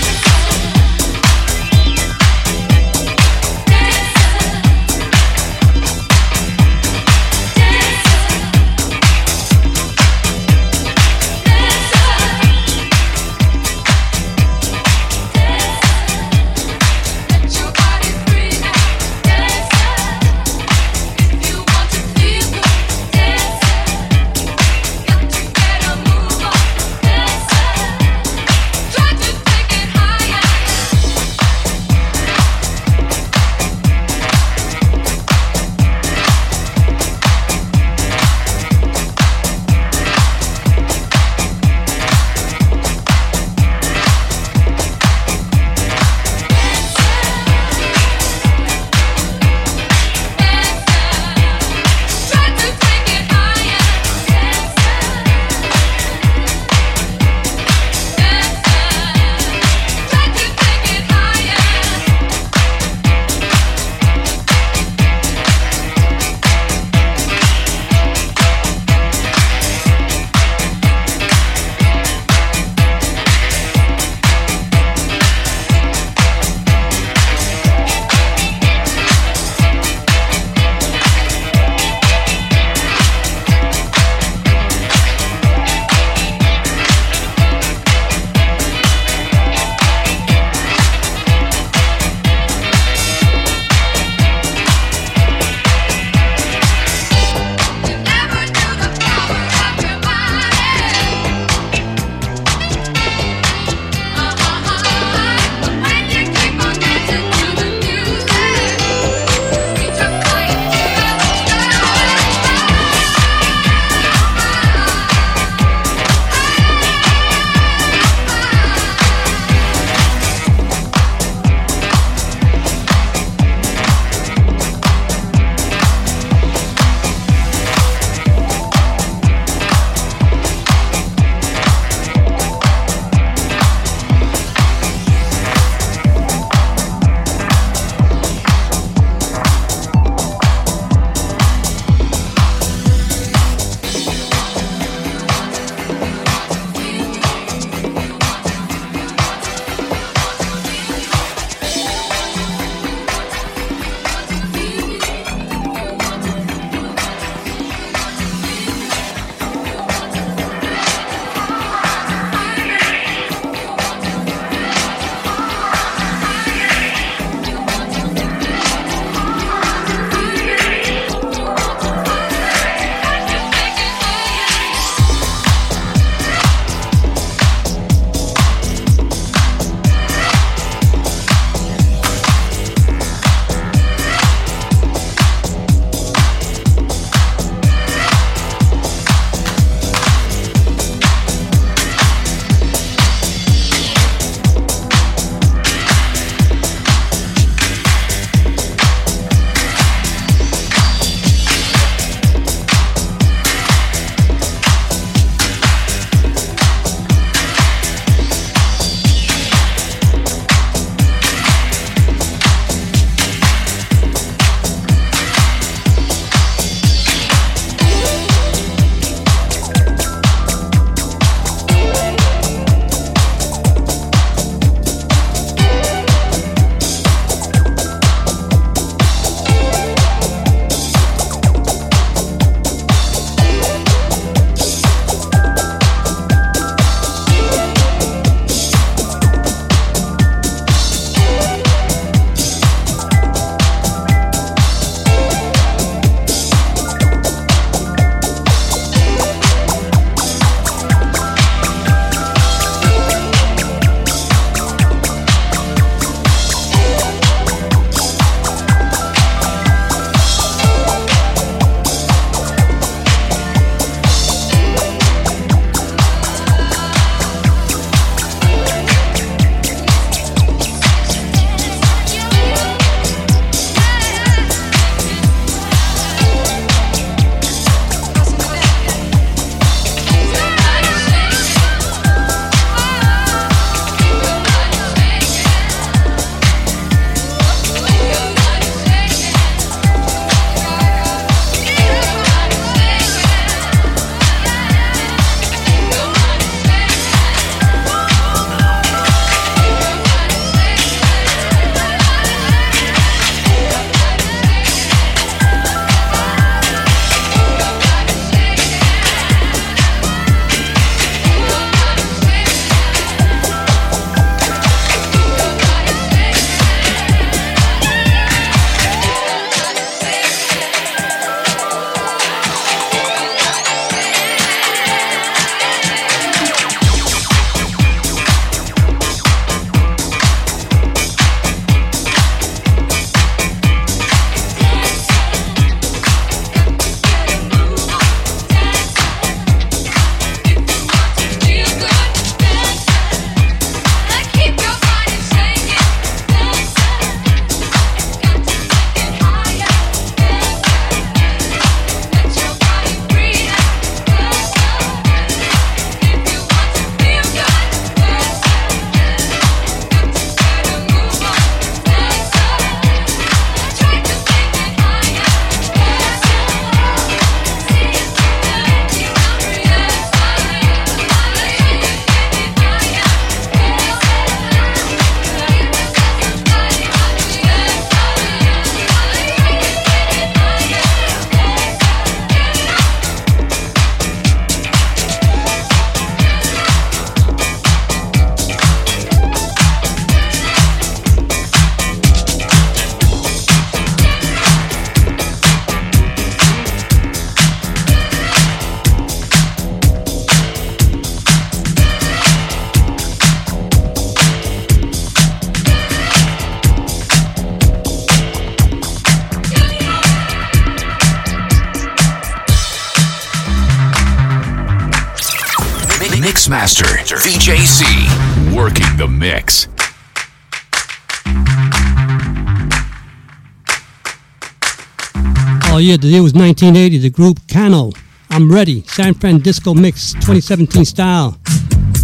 Yeah, the year was 1980. The group Kano. I'm ready. SanFranDisko Mix 2017 style.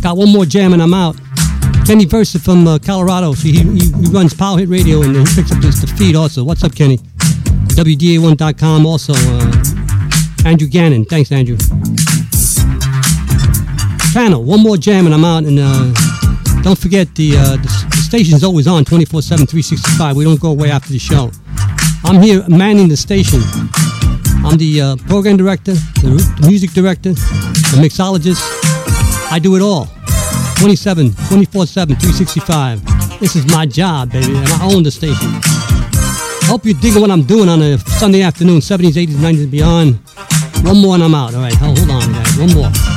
Got one more jam and I'm out. Kenny Versa from uh, Colorado. See, he, he, he runs Power Hit Radio and he picks up this, feed also. What's up, Kenny? WDA1.com also. Uh, Andrew Gannon. Thanks, Andrew. Kano. One more jam and I'm out. And uh, don't forget the, uh, the, the station's always on 24 7, 365. We don't go away after the show. I'm here manning the station. I'm the uh, program director, the, music director, the mixologist. I do it all. 27, 24 7, 365. This is my job, baby, and I own the station. Hope you're digging what I'm doing on a Sunday afternoon, 70s, 80s, 90s, and beyond. One more and I'm out. All right, hold on, guys. One more.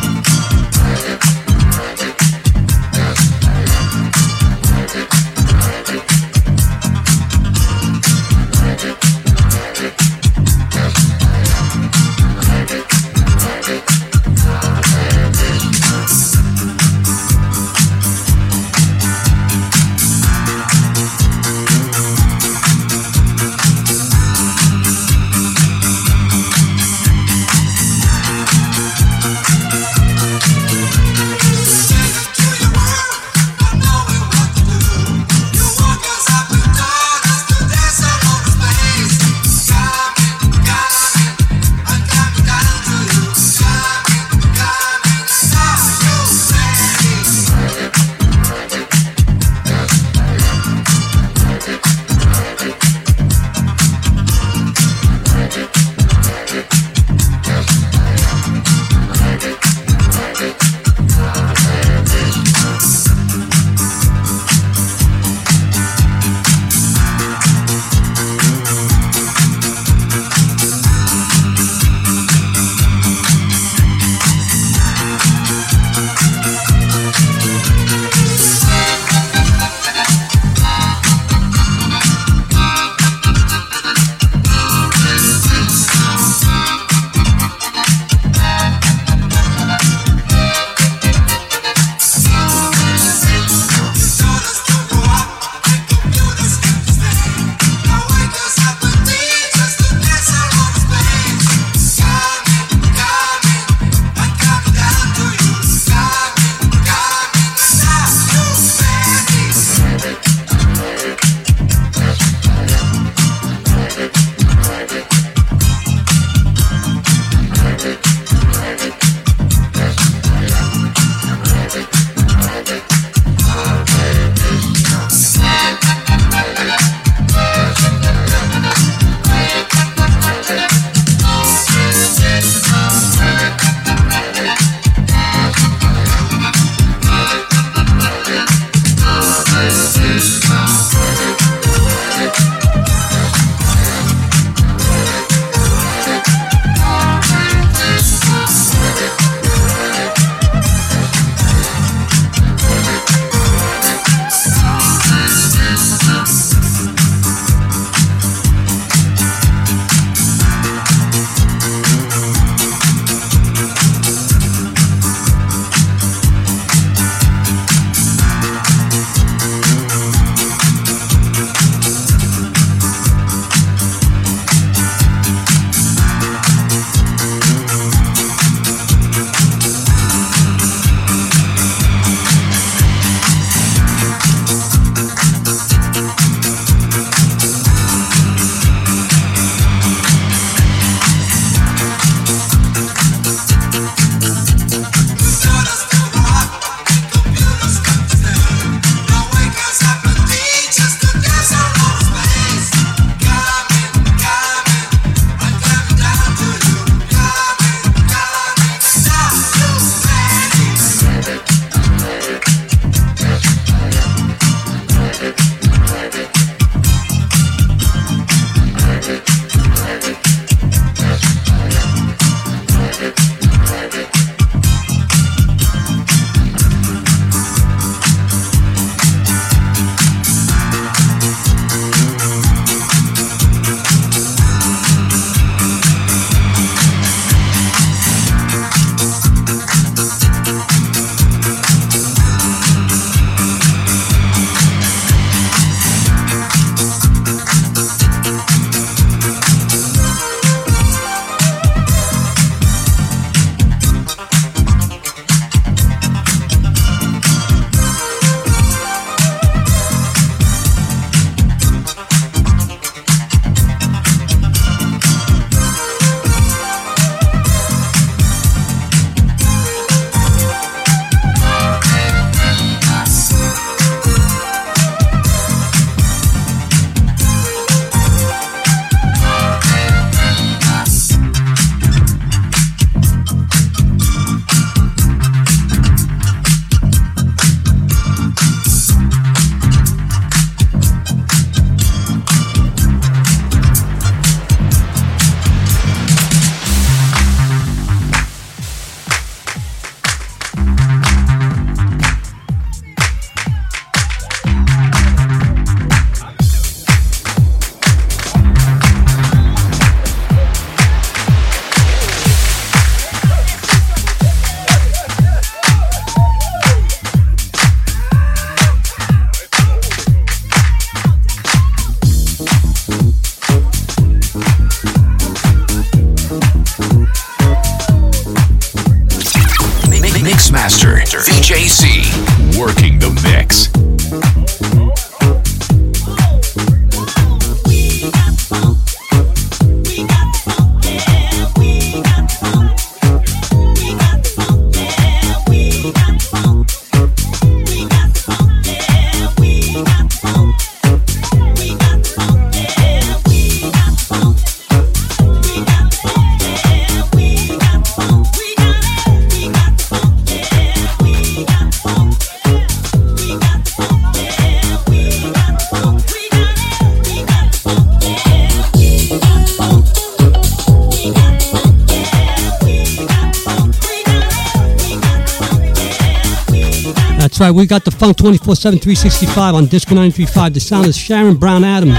Funk 24 7 365 on Disco 935. The sound is Sharon Brown Adams.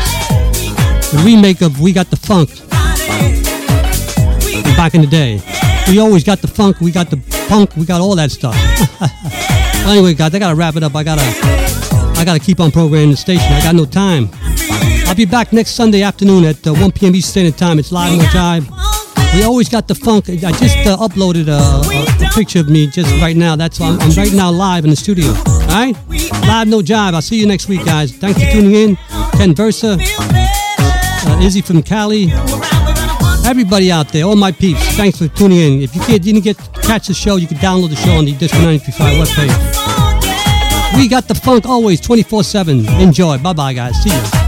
The remake of We Got the Funk back in the day. We always got the funk, we got the punk, we got all that stuff. anyway, guys, I gotta wrap it up. I gotta, I gotta keep on programming the station. I got no time. I'll be back next Sunday afternoon at uh, 1 p.m. Eastern Standard Time. It's live on the jive. We always got the funk. I just uh, uploaded a, a, a picture of me just right now. That's I'm, I'm right now live in the studio. Right, live no jive. I'll see you next week, guys. Thanks for tuning in. Ken Versa, uh, Izzy from Cali, everybody out there, all my peeps. Thanks for tuning in. If you didn't get catch the show, you can download the show on the Disco 935 webpage. We got the funk always 24/7. Enjoy. Bye bye, guys. See you.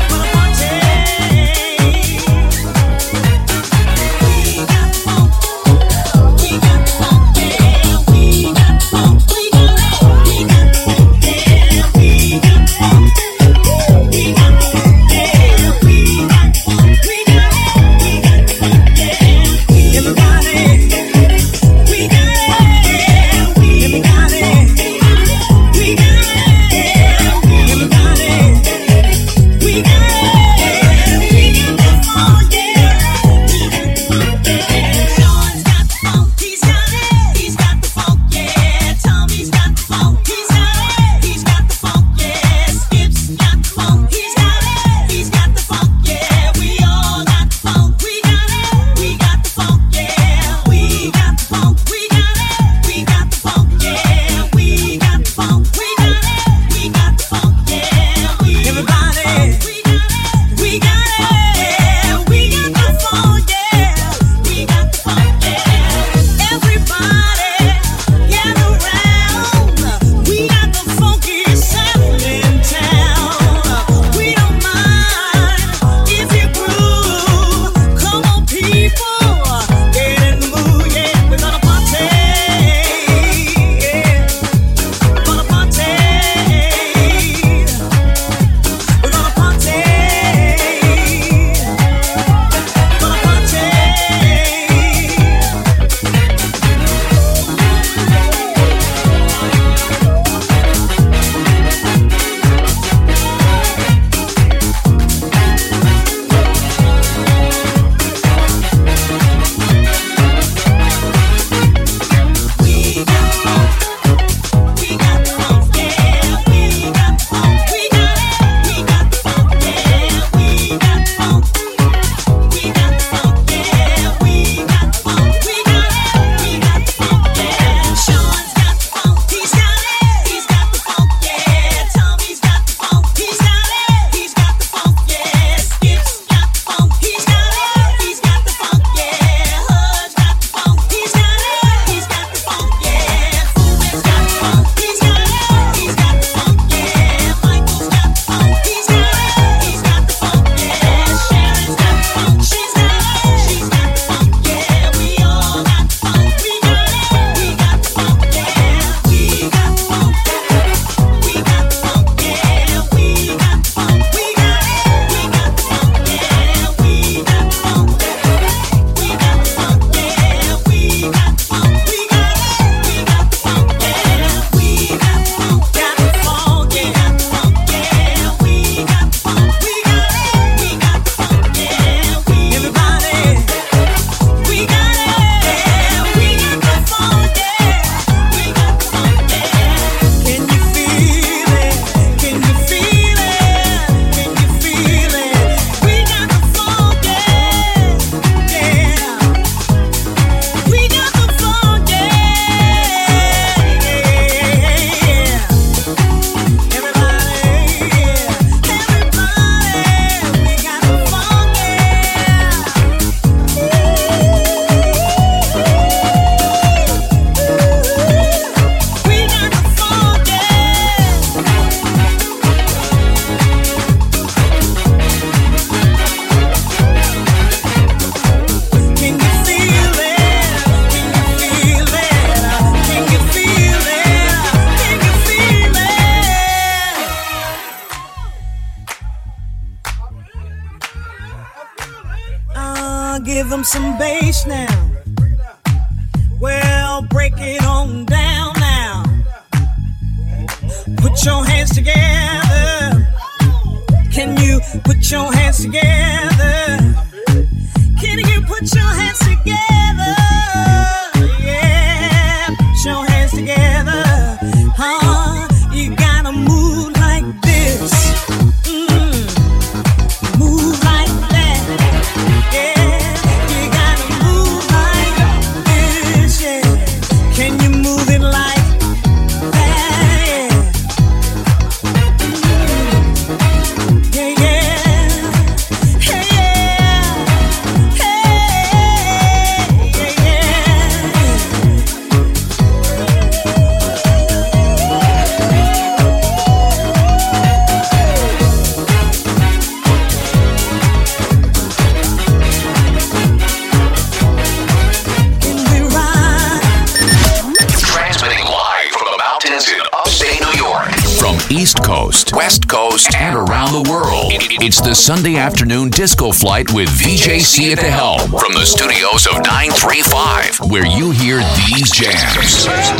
Spotlight with VJC at the helm from the studios of 935, where you hear these jams.